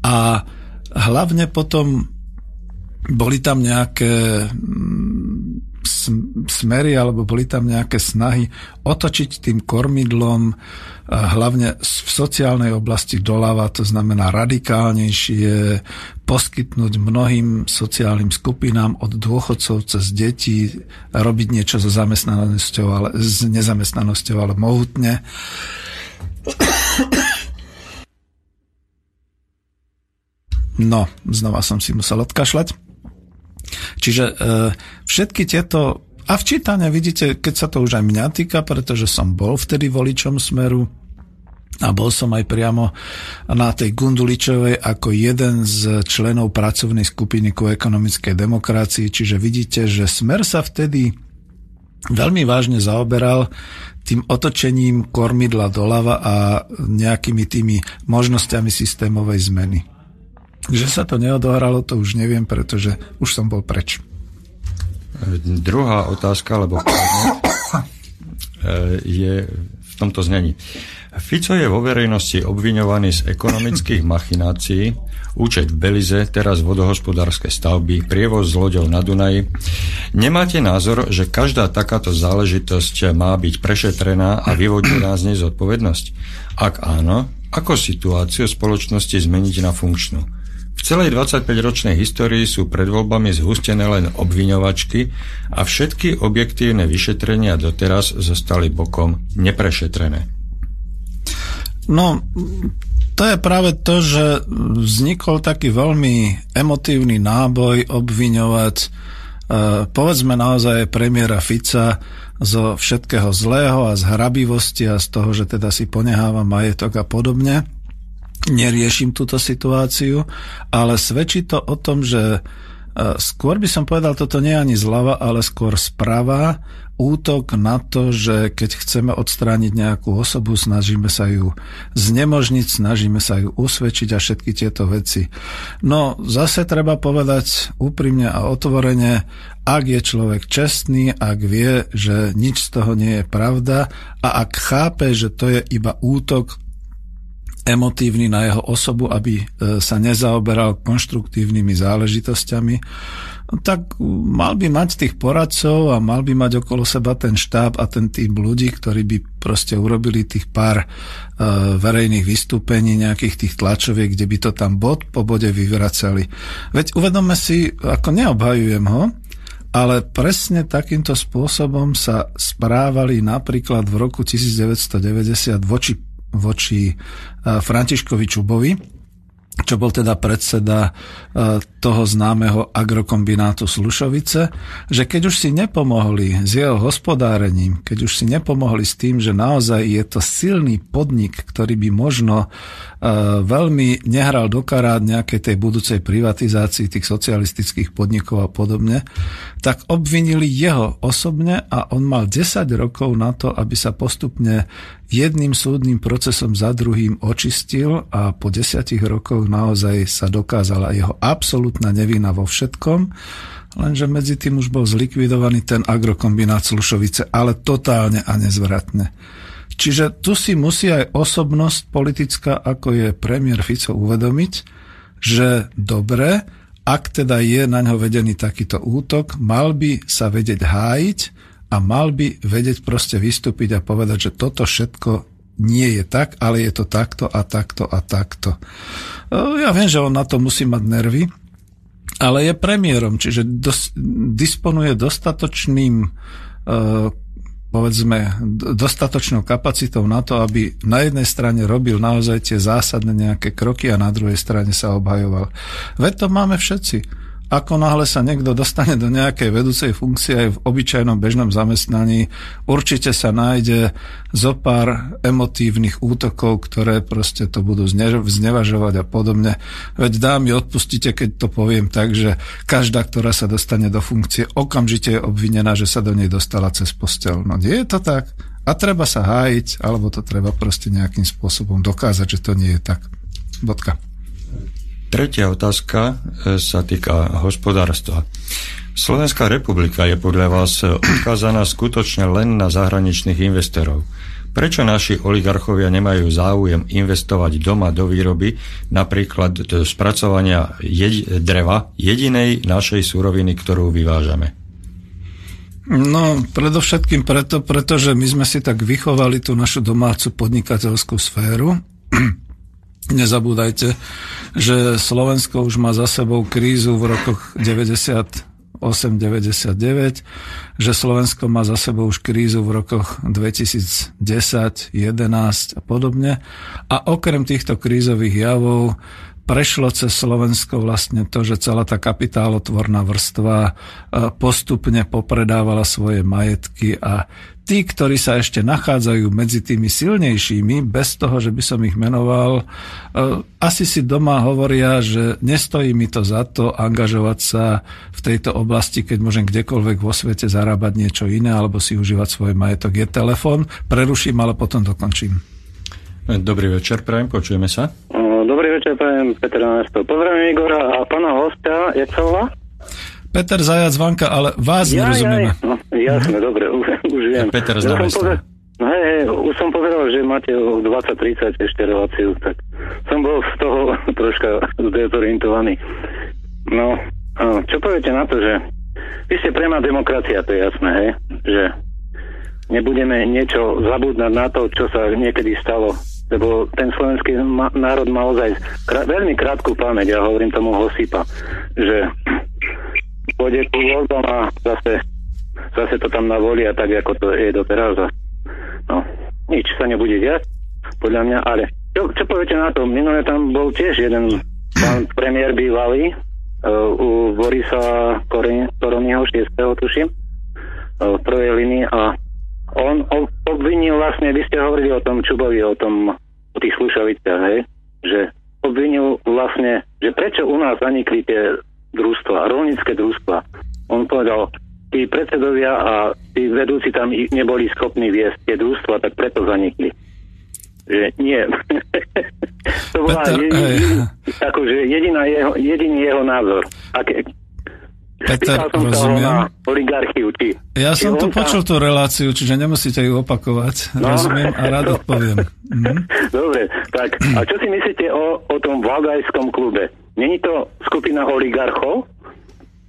A hlavne potom boli tam nejaké mm, smery alebo boli tam nejaké snahy otočiť tým kormidlom hlavne v sociálnej oblasti doľava, to znamená radikálnejšie, poskytnúť mnohým sociálnym skupinám od dôchodcov cez detí, robiť niečo so zamestnanosťou, ale, s nezamestnanosťou, ale mohutne. No, znova som si musel odkašľať. Čiže e, všetky tieto... A včítane vidíte, keď sa to už aj mňa týka, pretože som bol vtedy voličom Smeru, a bol som aj priamo na tej Gunduličovej ako jeden z členov pracovnej skupiny ku ekonomickej demokracii, čiže vidíte, že Smer sa vtedy veľmi vážne zaoberal tým otočením kormidla doľava a nejakými tými možnosťami systémovej zmeny. Že sa to neodohralo, to už neviem, pretože už som bol preč. Druhá otázka, lebo je v tomto znení. Fico je vo verejnosti obviňovaný z ekonomických machinácií, účet v Belize, teraz vodohospodárske stavby, prievoz z loďou na Dunaji. Nemáte názor, že každá takáto záležitosť má byť prešetrená a vyvodená z nej zodpovednosť? Ak áno, ako situáciu spoločnosti zmeniť na funkčnú? V celej 25-ročnej histórii sú pred voľbami zhustené len obviňovačky a všetky objektívne vyšetrenia doteraz zostali bokom neprešetrené. No, to je práve to, že vznikol taký veľmi emotívny náboj obviňovať e, povedzme naozaj premiéra Fica zo všetkého zlého a z hrabivosti a z toho, že teda si poneháva majetok a podobne neriešim túto situáciu, ale svedčí to o tom, že e, skôr by som povedal, toto nie je ani zľava, ale skôr sprava, útok na to, že keď chceme odstrániť nejakú osobu, snažíme sa ju znemožniť, snažíme sa ju usvedčiť a všetky tieto veci. No zase treba povedať úprimne a otvorene, ak je človek čestný, ak vie, že nič z toho nie je pravda a ak chápe, že to je iba útok emotívny na jeho osobu, aby e, sa nezaoberal konštruktívnymi záležitosťami, tak mal by mať tých poradcov a mal by mať okolo seba ten štáb a ten tým ľudí, ktorí by proste urobili tých pár uh, verejných vystúpení, nejakých tých tlačoviek, kde by to tam bod po bode vyvracali. Veď uvedome si, ako neobhajujem ho, ale presne takýmto spôsobom sa správali napríklad v roku 1990 voči voči Františkovi Čubovi, čo bol teda predseda toho známeho agrokombinátu Slušovice, že keď už si nepomohli s jeho hospodárením, keď už si nepomohli s tým, že naozaj je to silný podnik, ktorý by možno veľmi nehral do karát nejakej tej budúcej privatizácii tých socialistických podnikov a podobne, tak obvinili jeho osobne a on mal 10 rokov na to, aby sa postupne jedným súdnym procesom za druhým očistil a po desiatich rokoch naozaj sa dokázala jeho absolútna nevina vo všetkom, lenže medzi tým už bol zlikvidovaný ten agrokombinát Slušovice, ale totálne a nezvratne. Čiže tu si musí aj osobnosť politická, ako je premiér Fico, uvedomiť, že dobre, ak teda je na ňo vedený takýto útok, mal by sa vedieť hájiť a mal by vedieť proste vystúpiť a povedať, že toto všetko nie je tak, ale je to takto a takto a takto. E, ja viem, že on na to musí mať nervy, ale je premiérom, čiže dos, disponuje dostatočným e, povedzme, dostatočnou kapacitou na to, aby na jednej strane robil naozaj tie zásadné nejaké kroky a na druhej strane sa obhajoval. Veď to máme všetci ako náhle sa niekto dostane do nejakej vedúcej funkcie aj v obyčajnom bežnom zamestnaní, určite sa nájde zo pár emotívnych útokov, ktoré proste to budú znevažovať a podobne. Veď dámy, odpustite, keď to poviem tak, že každá, ktorá sa dostane do funkcie, okamžite je obvinená, že sa do nej dostala cez postel. No nie je to tak. A treba sa hájiť, alebo to treba proste nejakým spôsobom dokázať, že to nie je tak. Bodka. Tretia otázka e, sa týka hospodárstva. Slovenská republika je podľa vás odkázaná skutočne len na zahraničných investorov. Prečo naši oligarchovia nemajú záujem investovať doma do výroby, napríklad do spracovania jed- dreva, jedinej našej suroviny, ktorú vyvážame? No, predovšetkým preto, pretože my sme si tak vychovali tú našu domácu podnikateľskú sféru Nezabúdajte, že Slovensko už má za sebou krízu v rokoch 98-99, že Slovensko má za sebou už krízu v rokoch 2010, 11 a podobne. A okrem týchto krízových javov prešlo cez Slovensko vlastne to, že celá tá kapitálotvorná vrstva e, postupne popredávala svoje majetky a tí, ktorí sa ešte nachádzajú medzi tými silnejšími, bez toho, že by som ich menoval, e, asi si doma hovoria, že nestojí mi to za to angažovať sa v tejto oblasti, keď môžem kdekoľvek vo svete zarábať niečo iné alebo si užívať svoj majetok. Je telefon, preruším, ale potom dokončím. Dobrý večer, prajem, počujeme sa. Večer, prajem Peter Násto. Pozdravím Igora a pána hostia, jak sa volá? Peter Zajac Vanka, ale vás ja, nerozumieme. Ja, no, jasne, dobre, už, už viem. Peter z ja No hej, hej, už som povedal, že máte o 20-30 ešte reláciu, tak som bol z toho troška zdezorientovaný. No, čo poviete na to, že vy ste prema demokracia, to je jasné, hej? Že nebudeme niečo zabúdať na to, čo sa niekedy stalo. Lebo ten slovenský ma- národ má ozaj krát, veľmi krátku pamäť, ja hovorím tomu Hosipa, že pôjde ku voľbom a zase, zase to tam navolia tak, ako to je doteraz. No, nič sa nebude diať, podľa mňa, ale čo, čo poviete na to? Minulé tam bol tiež jeden pán premiér bývalý, uh, u Borisa Koronyho 6. tuším, uh, v prvej linii a on obvinil vlastne, vy ste hovorili o tom Čubovi, o tom, o tých slušoviciach, hej, že obvinil vlastne, že prečo u nás zanikli tie družstva, rolnícke družstva. On povedal, tí predsedovia a tí vedúci tam neboli schopní viesť tie družstva, tak preto zanikli. Že nie. to bola Peter, jediný, akože jediná jeho, jediný jeho názor. Ak, Peter, rozumiem. oligarchiu, či, ja som tu počul tú reláciu, čiže nemusíte ju opakovať. No. Rozumiem a rád odpoviem. Mhm. Dobre, tak a čo si myslíte o, o tom Valdajskom klube? Není to skupina oligarchov?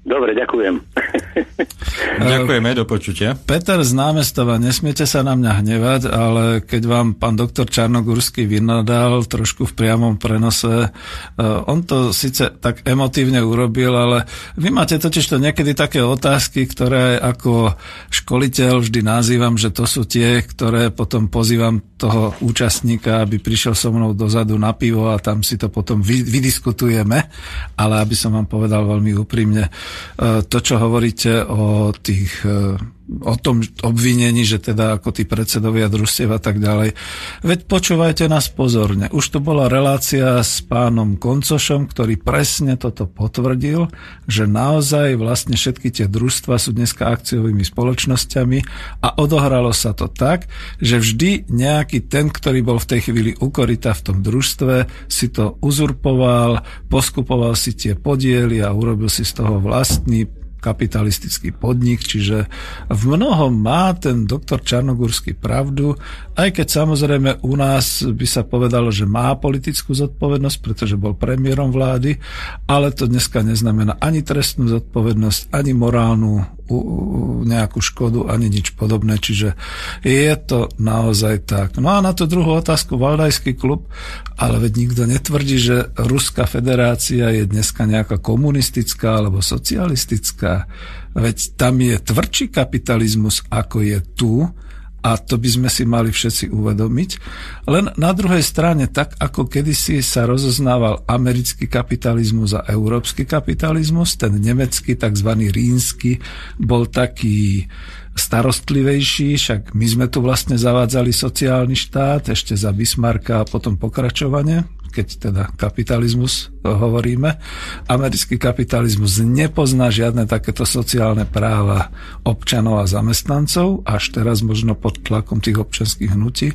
Dobre, ďakujem. Ďakujeme, do počutia. Peter z námestova, nesmiete sa na mňa hnevať, ale keď vám pán doktor Čarnogurský vynadal trošku v priamom prenose, eh, on to síce tak emotívne urobil, ale vy máte totiž to niekedy také otázky, ktoré ako školiteľ vždy nazývam, že to sú tie, ktoré potom pozývam toho účastníka, aby prišiel so mnou dozadu na pivo a tam si to potom vydiskutujeme, ale aby som vám povedal veľmi úprimne, E, to, čo hovoríte o tých e, o tom obvinení, že teda ako tí predsedovia družstiev a tak ďalej. Veď počúvajte nás pozorne. Už tu bola relácia s pánom Koncošom, ktorý presne toto potvrdil, že naozaj vlastne všetky tie družstva sú dneska akciovými spoločnosťami a odohralo sa to tak, že vždy nejaký ten, ktorý bol v tej chvíli ukorita v tom družstve, si to uzurpoval, poskupoval si tie podiely a urobil si z toho vlastný kapitalistický podnik, čiže v mnohom má ten doktor Čarnogórsky pravdu, aj keď samozrejme u nás by sa povedalo, že má politickú zodpovednosť, pretože bol premiérom vlády, ale to dneska neznamená ani trestnú zodpovednosť, ani morálnu nejakú škodu ani nič podobné, čiže je to naozaj tak. No a na tú druhú otázku, Valdajský klub, ale veď nikto netvrdí, že Ruská federácia je dneska nejaká komunistická alebo socialistická. Veď tam je tvrdší kapitalizmus, ako je tu, a to by sme si mali všetci uvedomiť. Len na druhej strane, tak ako kedysi sa rozoznával americký kapitalizmus a európsky kapitalizmus, ten nemecký, tzv. rínsky, bol taký starostlivejší, však my sme tu vlastne zavádzali sociálny štát ešte za Bismarcka a potom pokračovanie keď teda kapitalizmus hovoríme. Americký kapitalizmus nepozná žiadne takéto sociálne práva občanov a zamestnancov, až teraz možno pod tlakom tých občanských hnutí.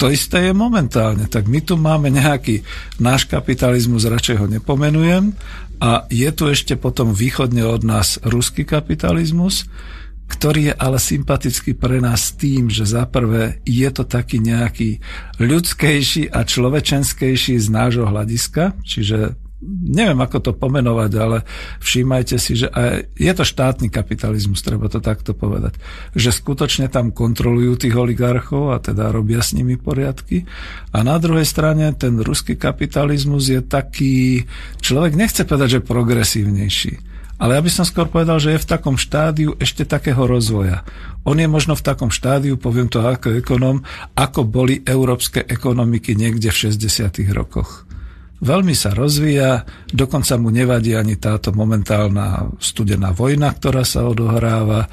To isté je momentálne. Tak my tu máme nejaký náš kapitalizmus, radšej ho nepomenujem, a je tu ešte potom východne od nás ruský kapitalizmus, ktorý je ale sympatický pre nás tým, že za prvé je to taký nejaký ľudskejší a človečenskejší z nášho hľadiska, čiže neviem ako to pomenovať, ale všímajte si, že aj je to štátny kapitalizmus, treba to takto povedať, že skutočne tam kontrolujú tých oligarchov a teda robia s nimi poriadky. A na druhej strane ten ruský kapitalizmus je taký, človek nechce povedať, že progresívnejší ale ja by som skôr povedal, že je v takom štádiu ešte takého rozvoja. On je možno v takom štádiu, poviem to ako ekonom, ako boli európske ekonomiky niekde v 60. rokoch. Veľmi sa rozvíja, dokonca mu nevadí ani táto momentálna studená vojna, ktorá sa odohráva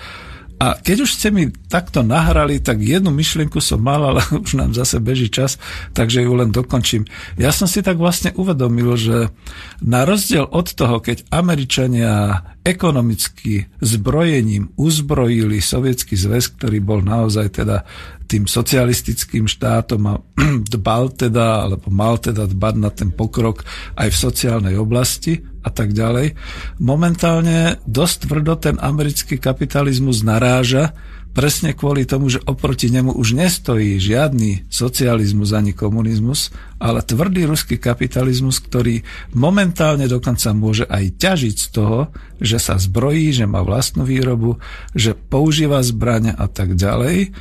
a keď už ste mi takto nahrali, tak jednu myšlienku som mal, ale už nám zase beží čas, takže ju len dokončím. Ja som si tak vlastne uvedomil, že na rozdiel od toho, keď Američania ekonomicky zbrojením uzbrojili Sovietský zväz, ktorý bol naozaj teda tým socialistickým štátom a dbal teda, alebo mal teda dbať na ten pokrok aj v sociálnej oblasti, a tak ďalej. Momentálne dosť tvrdo ten americký kapitalizmus naráža presne kvôli tomu, že oproti nemu už nestojí žiadny socializmus ani komunizmus, ale tvrdý ruský kapitalizmus, ktorý momentálne dokonca môže aj ťažiť z toho, že sa zbrojí, že má vlastnú výrobu, že používa zbrania a tak ďalej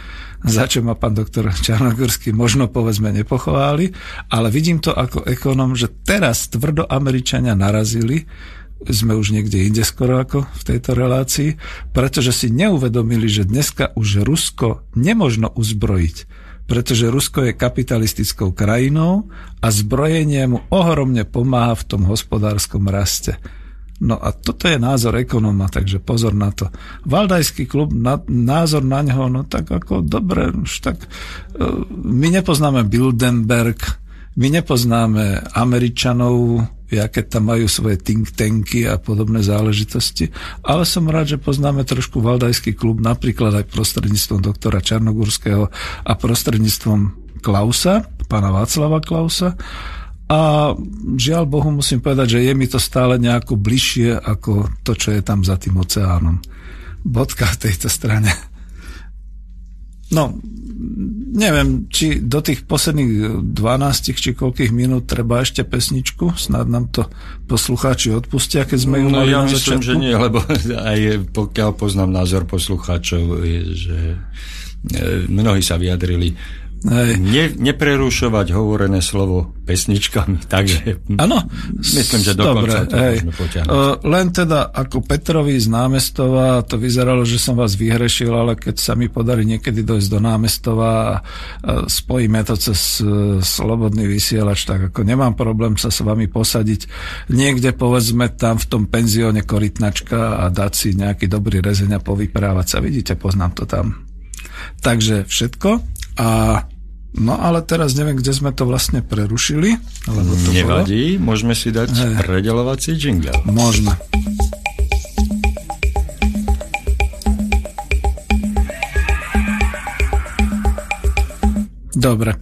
za čo ma pán doktor Čarnogorský možno povedzme nepochváli, ale vidím to ako ekonom, že teraz tvrdo Američania narazili sme už niekde inde skoro ako v tejto relácii, pretože si neuvedomili, že dneska už Rusko nemožno uzbrojiť, pretože Rusko je kapitalistickou krajinou a zbrojenie mu ohromne pomáha v tom hospodárskom raste. No a toto je názor ekonóma, takže pozor na to. Valdajský klub, na, názor na ňo, no tak ako dobre, už tak uh, my nepoznáme Bildenberg, my nepoznáme Američanov, aké tam majú svoje think tanky a podobné záležitosti, ale som rád, že poznáme trošku Valdajský klub, napríklad aj prostredníctvom doktora Čarnogurského a prostredníctvom Klausa, pána Václava Klausa a žiaľ Bohu musím povedať, že je mi to stále nejako bližšie ako to, čo je tam za tým oceánom. Bodka v tejto strane. No, neviem, či do tých posledných 12 či koľkých minút treba ešte pesničku, snad nám to poslucháči odpustia, keď sme ju no, mali ja myslím, že nie, lebo aj pokiaľ poznám názor poslucháčov, je, že e, mnohí sa vyjadrili Ne, neprerušovať hovorené slovo pesničkami, takže ano, myslím, že dokonca to hej. môžeme potiahnuť. Uh, len teda ako Petrovi z námestova, to vyzeralo, že som vás vyhrešil, ale keď sa mi podarí niekedy dojsť do námestova a spojíme to cez uh, slobodný vysielač, tak ako nemám problém sa s vami posadiť niekde, povedzme, tam v tom penzióne korytnačka a dať si nejaký dobrý rezeň a povyprávať sa. Vidíte, poznám to tam. Takže všetko. A No ale teraz neviem, kde sme to vlastne prerušili. Lebo to Nevadí, bolo... môžeme si dať hey. predelovací jingle. Môžeme. Dobre.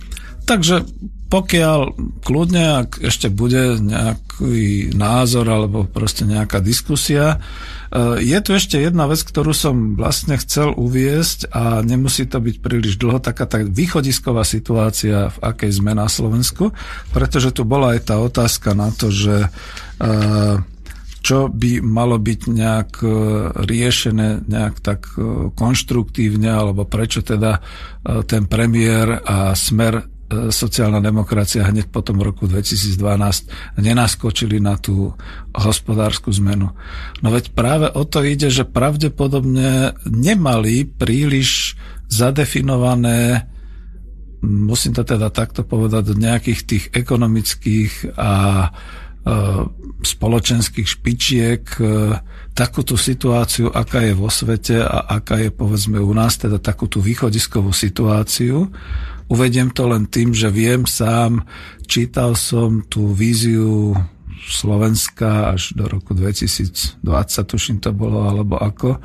Takže pokiaľ kľudne, ak ešte bude nejaký názor alebo proste nejaká diskusia, Eh, je tu ešte jedna vec, ktorú som vlastne chcel uviesť a nemusí to byť príliš dlho, taká tá východisková situácia, v akej sme na Slovensku, pretože tu bola aj tá otázka na to, že eh, čo by malo byť nejak eh, riešené nejak tak konštruktívne, alebo prečo teda ten premiér a smer E, sociálna demokracia hneď po tom roku 2012 nenaskočili na tú hospodárskú zmenu. No veď práve o to ide, že pravdepodobne nemali príliš zadefinované musím to teda takto povedať, do nejakých tých ekonomických a e, spoločenských špičiek e, takúto situáciu, aká je vo svete a aká je povedzme u nás, teda takúto východiskovú situáciu, Uvediem to len tým, že viem sám, čítal som tú víziu Slovenska až do roku 2020, tuším to bolo, alebo ako.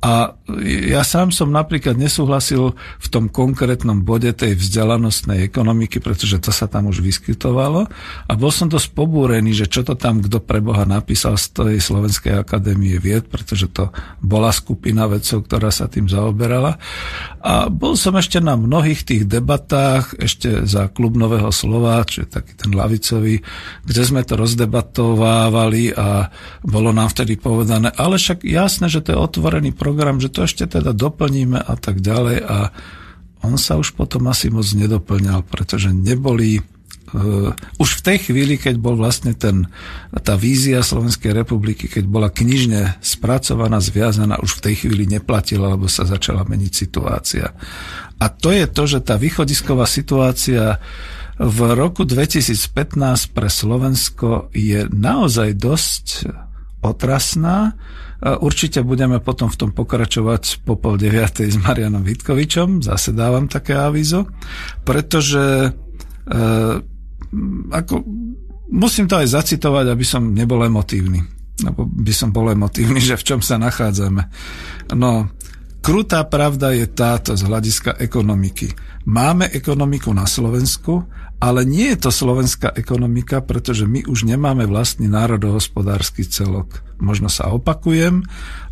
A ja sám som napríklad nesúhlasil v tom konkrétnom bode tej vzdelanostnej ekonomiky, pretože to sa tam už vyskytovalo a bol som dosť pobúrený, že čo to tam kto pre Boha napísal z tej Slovenskej akadémie vied, pretože to bola skupina vedcov, ktorá sa tým zaoberala. A bol som ešte na mnohých tých debatách, ešte za klub Nového slova, čo je taký ten lavicový, kde sme to rozdebatovávali a bolo nám vtedy povedané, ale však jasné, že to je otvorený program program, že to ešte teda doplníme a tak ďalej a on sa už potom asi moc nedoplňal, pretože neboli Uh, už v tej chvíli, keď bol vlastne ten, tá vízia Slovenskej republiky, keď bola knižne spracovaná, zviazaná, už v tej chvíli neplatila, lebo sa začala meniť situácia. A to je to, že tá východisková situácia v roku 2015 pre Slovensko je naozaj dosť otrasná. Určite budeme potom v tom pokračovať po pol deviatej s Marianom Vitkovičom, zase dávam také avízo, pretože e, ako, musím to aj zacitovať, aby som nebol emotívny. Lebo by som bol emotívny, že v čom sa nachádzame. No, krutá pravda je táto z hľadiska ekonomiky. Máme ekonomiku na Slovensku, ale nie je to slovenská ekonomika, pretože my už nemáme vlastný národohospodársky celok. Možno sa opakujem,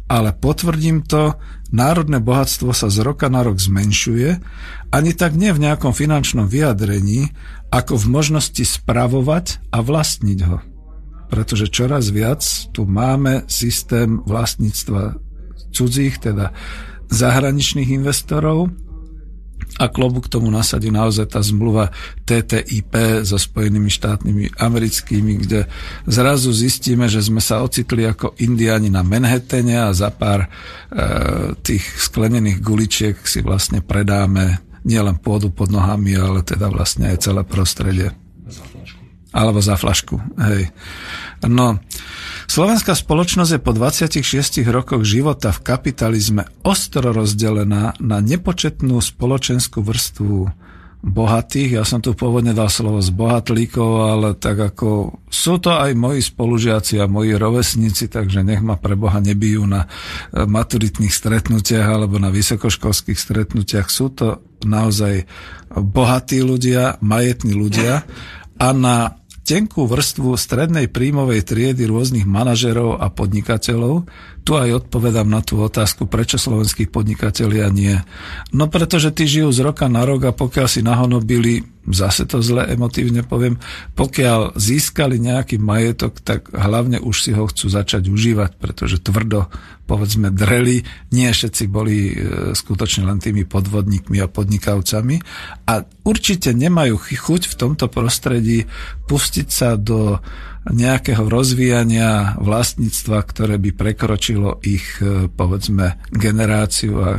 ale potvrdím to, národné bohatstvo sa z roka na rok zmenšuje, ani tak nie v nejakom finančnom vyjadrení, ako v možnosti spravovať a vlastniť ho. Pretože čoraz viac tu máme systém vlastníctva cudzích, teda zahraničných investorov, a klobu k tomu nasadí naozaj tá zmluva TTIP so Spojenými štátmi americkými, kde zrazu zistíme, že sme sa ocitli ako indiani na Manhattane a za pár e, tých sklenených guličiek si vlastne predáme nielen pôdu pod nohami, ale teda vlastne aj celé prostredie. Alebo za flašku, hej. No, Slovenská spoločnosť je po 26 rokoch života v kapitalizme ostro rozdelená na nepočetnú spoločenskú vrstvu bohatých. Ja som tu pôvodne dal slovo z bohatlíkov, ale tak ako sú to aj moji spolužiaci a moji rovesníci, takže nech ma pre Boha nebijú na eh, maturitných stretnutiach alebo na vysokoškolských stretnutiach. Sú to naozaj bohatí ľudia, majetní ľudia a na tenkú vrstvu strednej príjmovej triedy rôznych manažerov a podnikateľov. Tu aj odpovedám na tú otázku, prečo slovenských podnikatelia nie. No pretože tí žijú z roka na rok a pokiaľ si nahonobili zase to zle emotívne poviem, pokiaľ získali nejaký majetok, tak hlavne už si ho chcú začať užívať, pretože tvrdo, povedzme, dreli, nie všetci boli e, skutočne len tými podvodníkmi a podnikavcami a určite nemajú chuť v tomto prostredí pustiť sa do nejakého rozvíjania vlastníctva, ktoré by prekročilo ich, e, povedzme, generáciu a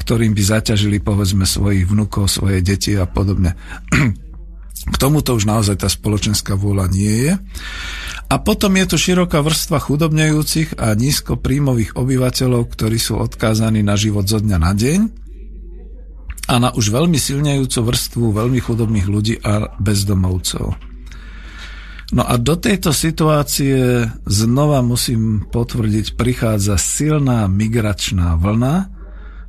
ktorým by zaťažili, povedzme, svojich vnúkov, svoje deti a podobne. K tomuto už naozaj tá spoločenská vôľa nie je. A potom je tu široká vrstva chudobnejúcich a nízkopríjmových obyvateľov, ktorí sú odkázaní na život zo dňa na deň a na už veľmi silnejúcu vrstvu veľmi chudobných ľudí a bezdomovcov. No a do tejto situácie znova musím potvrdiť, prichádza silná migračná vlna,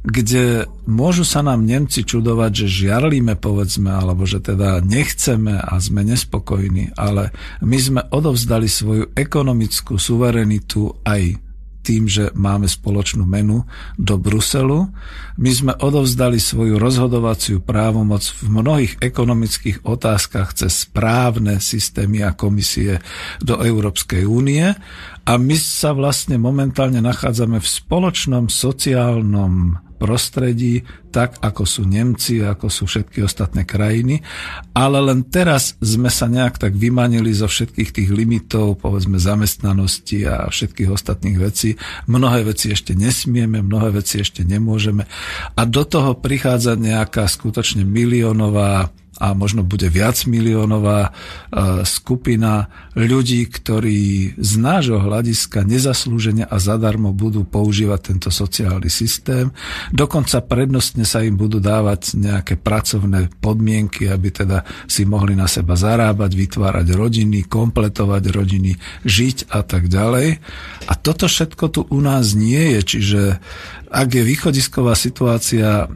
kde môžu sa nám Nemci čudovať, že žiarlíme, povedzme, alebo že teda nechceme a sme nespokojní, ale my sme odovzdali svoju ekonomickú suverenitu aj tým, že máme spoločnú menu do Bruselu. My sme odovzdali svoju rozhodovaciu právomoc v mnohých ekonomických otázkach cez správne systémy a komisie do Európskej únie a my sa vlastne momentálne nachádzame v spoločnom sociálnom prostredí, tak ako sú Nemci, ako sú všetky ostatné krajiny, ale len teraz sme sa nejak tak vymanili zo všetkých tých limitov, povedzme zamestnanosti a všetkých ostatných vecí. Mnohé veci ešte nesmieme, mnohé veci ešte nemôžeme a do toho prichádza nejaká skutočne miliónová a možno bude viac miliónová e, skupina ľudí, ktorí z nášho hľadiska nezaslúžene a zadarmo budú používať tento sociálny systém. Dokonca prednostne sa im budú dávať nejaké pracovné podmienky, aby teda si mohli na seba zarábať, vytvárať rodiny, kompletovať rodiny, žiť a tak ďalej. A toto všetko tu u nás nie je, čiže ak je východisková situácia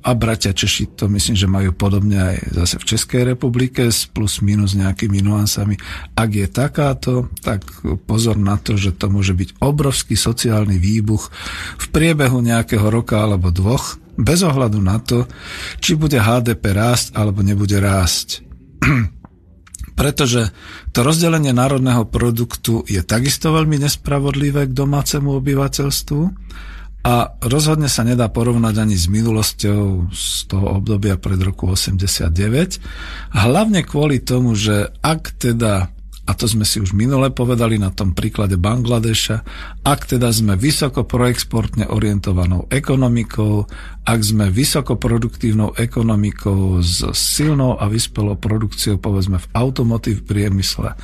a bratia Češi to myslím, že majú podobne aj zase v Českej republike s plus minus nejakými nuansami. Ak je takáto, tak pozor na to, že to môže byť obrovský sociálny výbuch v priebehu nejakého roka alebo dvoch, bez ohľadu na to, či bude HDP rásť alebo nebude rásť. Pretože to rozdelenie národného produktu je takisto veľmi nespravodlivé k domácemu obyvateľstvu a rozhodne sa nedá porovnať ani s minulosťou z toho obdobia pred roku 89. Hlavne kvôli tomu, že ak teda a to sme si už minule povedali na tom príklade Bangladeša, ak teda sme vysoko proexportne orientovanou ekonomikou, ak sme vysoko produktívnou ekonomikou s silnou a vyspelou produkciou, povedzme v automotív priemysle,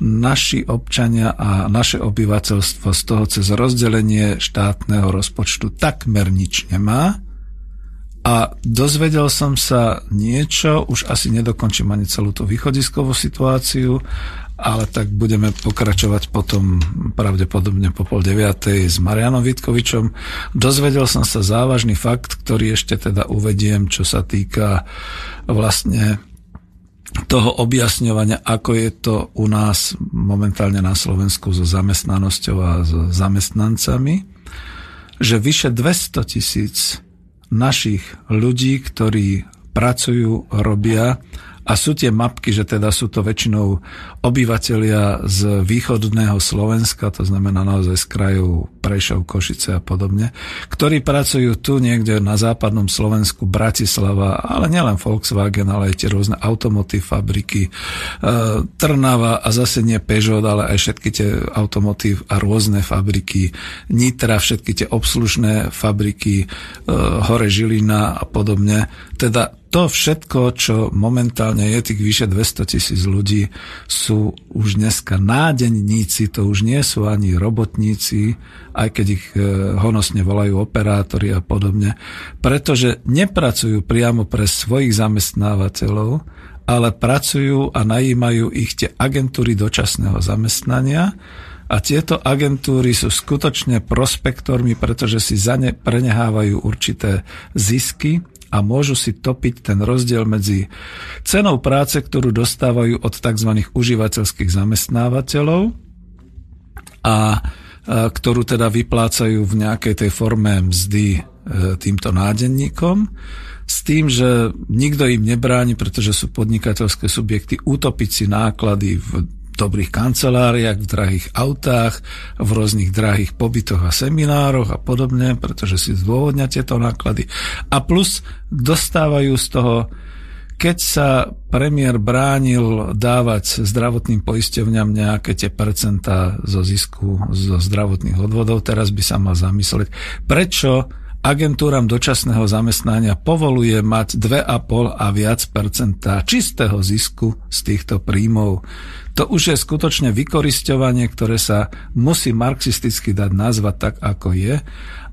naši občania a naše obyvateľstvo z toho cez rozdelenie štátneho rozpočtu takmer nič nemá. A dozvedel som sa niečo, už asi nedokončím ani celú tú východiskovú situáciu, ale tak budeme pokračovať potom pravdepodobne po pol deviatej s Marianom Vitkovičom. Dozvedel som sa závažný fakt, ktorý ešte teda uvediem, čo sa týka vlastne toho objasňovania, ako je to u nás momentálne na Slovensku so zamestnanosťou a so zamestnancami. že vyše 200 tisíc našich ľudí, ktorí pracujú, robia a sú tie mapky, že teda sú to väčšinou obyvateľia z východného Slovenska, to znamená naozaj z krajov Prešov, Košice a podobne, ktorí pracujú tu niekde na západnom Slovensku, Bratislava, ale nielen Volkswagen, ale aj tie rôzne automotív fabriky, e, Trnava a zase nie Peugeot, ale aj všetky tie automotív a rôzne fabriky, Nitra, všetky tie obslužné fabriky, e, Hore Žilina a podobne. Teda to všetko, čo momentálne je, tých vyše 200 tisíc ľudí, sú už dneska nádenníci, to už nie sú ani robotníci, aj keď ich e, honosne volajú operátori a podobne, pretože nepracujú priamo pre svojich zamestnávateľov, ale pracujú a najímajú ich tie agentúry dočasného zamestnania, a tieto agentúry sú skutočne prospektormi, pretože si za ne prenehávajú určité zisky a môžu si topiť ten rozdiel medzi cenou práce, ktorú dostávajú od tzv. užívateľských zamestnávateľov a ktorú teda vyplácajú v nejakej tej forme mzdy e, týmto nádenníkom s tým, že nikto im nebráni, pretože sú podnikateľské subjekty, utopiť si náklady v dobrých kanceláriách, v drahých autách, v rôznych drahých pobytoch a seminároch a podobne, pretože si zdôvodňa tieto náklady. A plus dostávajú z toho keď sa premiér bránil dávať zdravotným poisťovňam nejaké tie percentá zo zisku zo zdravotných odvodov, teraz by sa mal zamyslieť, prečo agentúram dočasného zamestnania povoluje mať 2,5 a viac percentá čistého zisku z týchto príjmov. To už je skutočne vykorisťovanie, ktoré sa musí marxisticky dať nazvať tak, ako je.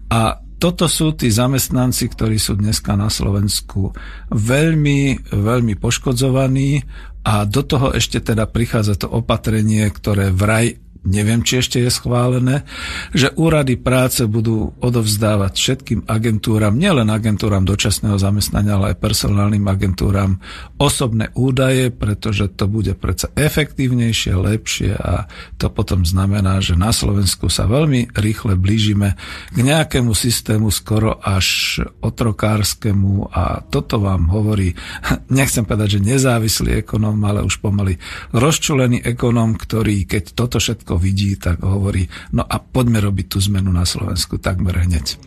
A toto sú tí zamestnanci, ktorí sú dneska na Slovensku veľmi, veľmi poškodzovaní a do toho ešte teda prichádza to opatrenie, ktoré vraj neviem, či ešte je schválené, že úrady práce budú odovzdávať všetkým agentúram, nielen agentúram dočasného zamestnania, ale aj personálnym agentúram osobné údaje, pretože to bude predsa efektívnejšie, lepšie a to potom znamená, že na Slovensku sa veľmi rýchle blížime k nejakému systému skoro až otrokárskému a toto vám hovorí, nechcem povedať, že nezávislý ekonóm, ale už pomaly rozčulený ekonóm, ktorý keď toto všetko vidí, tak hovorí, no a poďme robiť tú zmenu na Slovensku takmer hneď.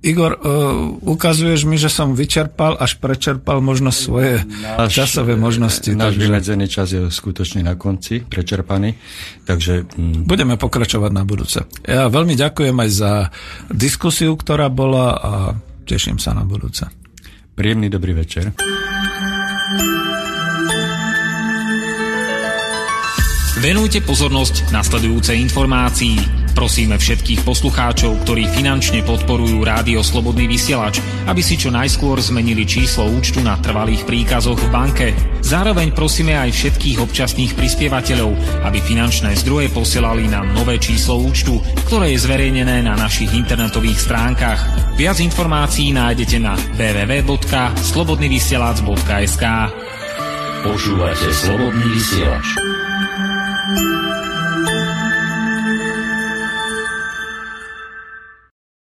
Igor, uh, ukazuješ mi, že som vyčerpal, až prečerpal možno svoje náš, časové možnosti. Náš takže... vymedzený čas je skutočne na konci, prečerpaný, takže... Mm. Budeme pokračovať na budúce. Ja veľmi ďakujem aj za diskusiu, ktorá bola a teším sa na budúce. Príjemný dobrý večer. Venujte pozornosť nasledujúcej informácii. Prosíme všetkých poslucháčov, ktorí finančne podporujú Rádio Slobodný vysielač, aby si čo najskôr zmenili číslo účtu na trvalých príkazoch v banke. Zároveň prosíme aj všetkých občasných prispievateľov, aby finančné zdroje posielali na nové číslo účtu, ktoré je zverejnené na našich internetových stránkach. Viac informácií nájdete na www.slobodnyvysielac.sk Počúvate Slobodný vysielač. Thank you.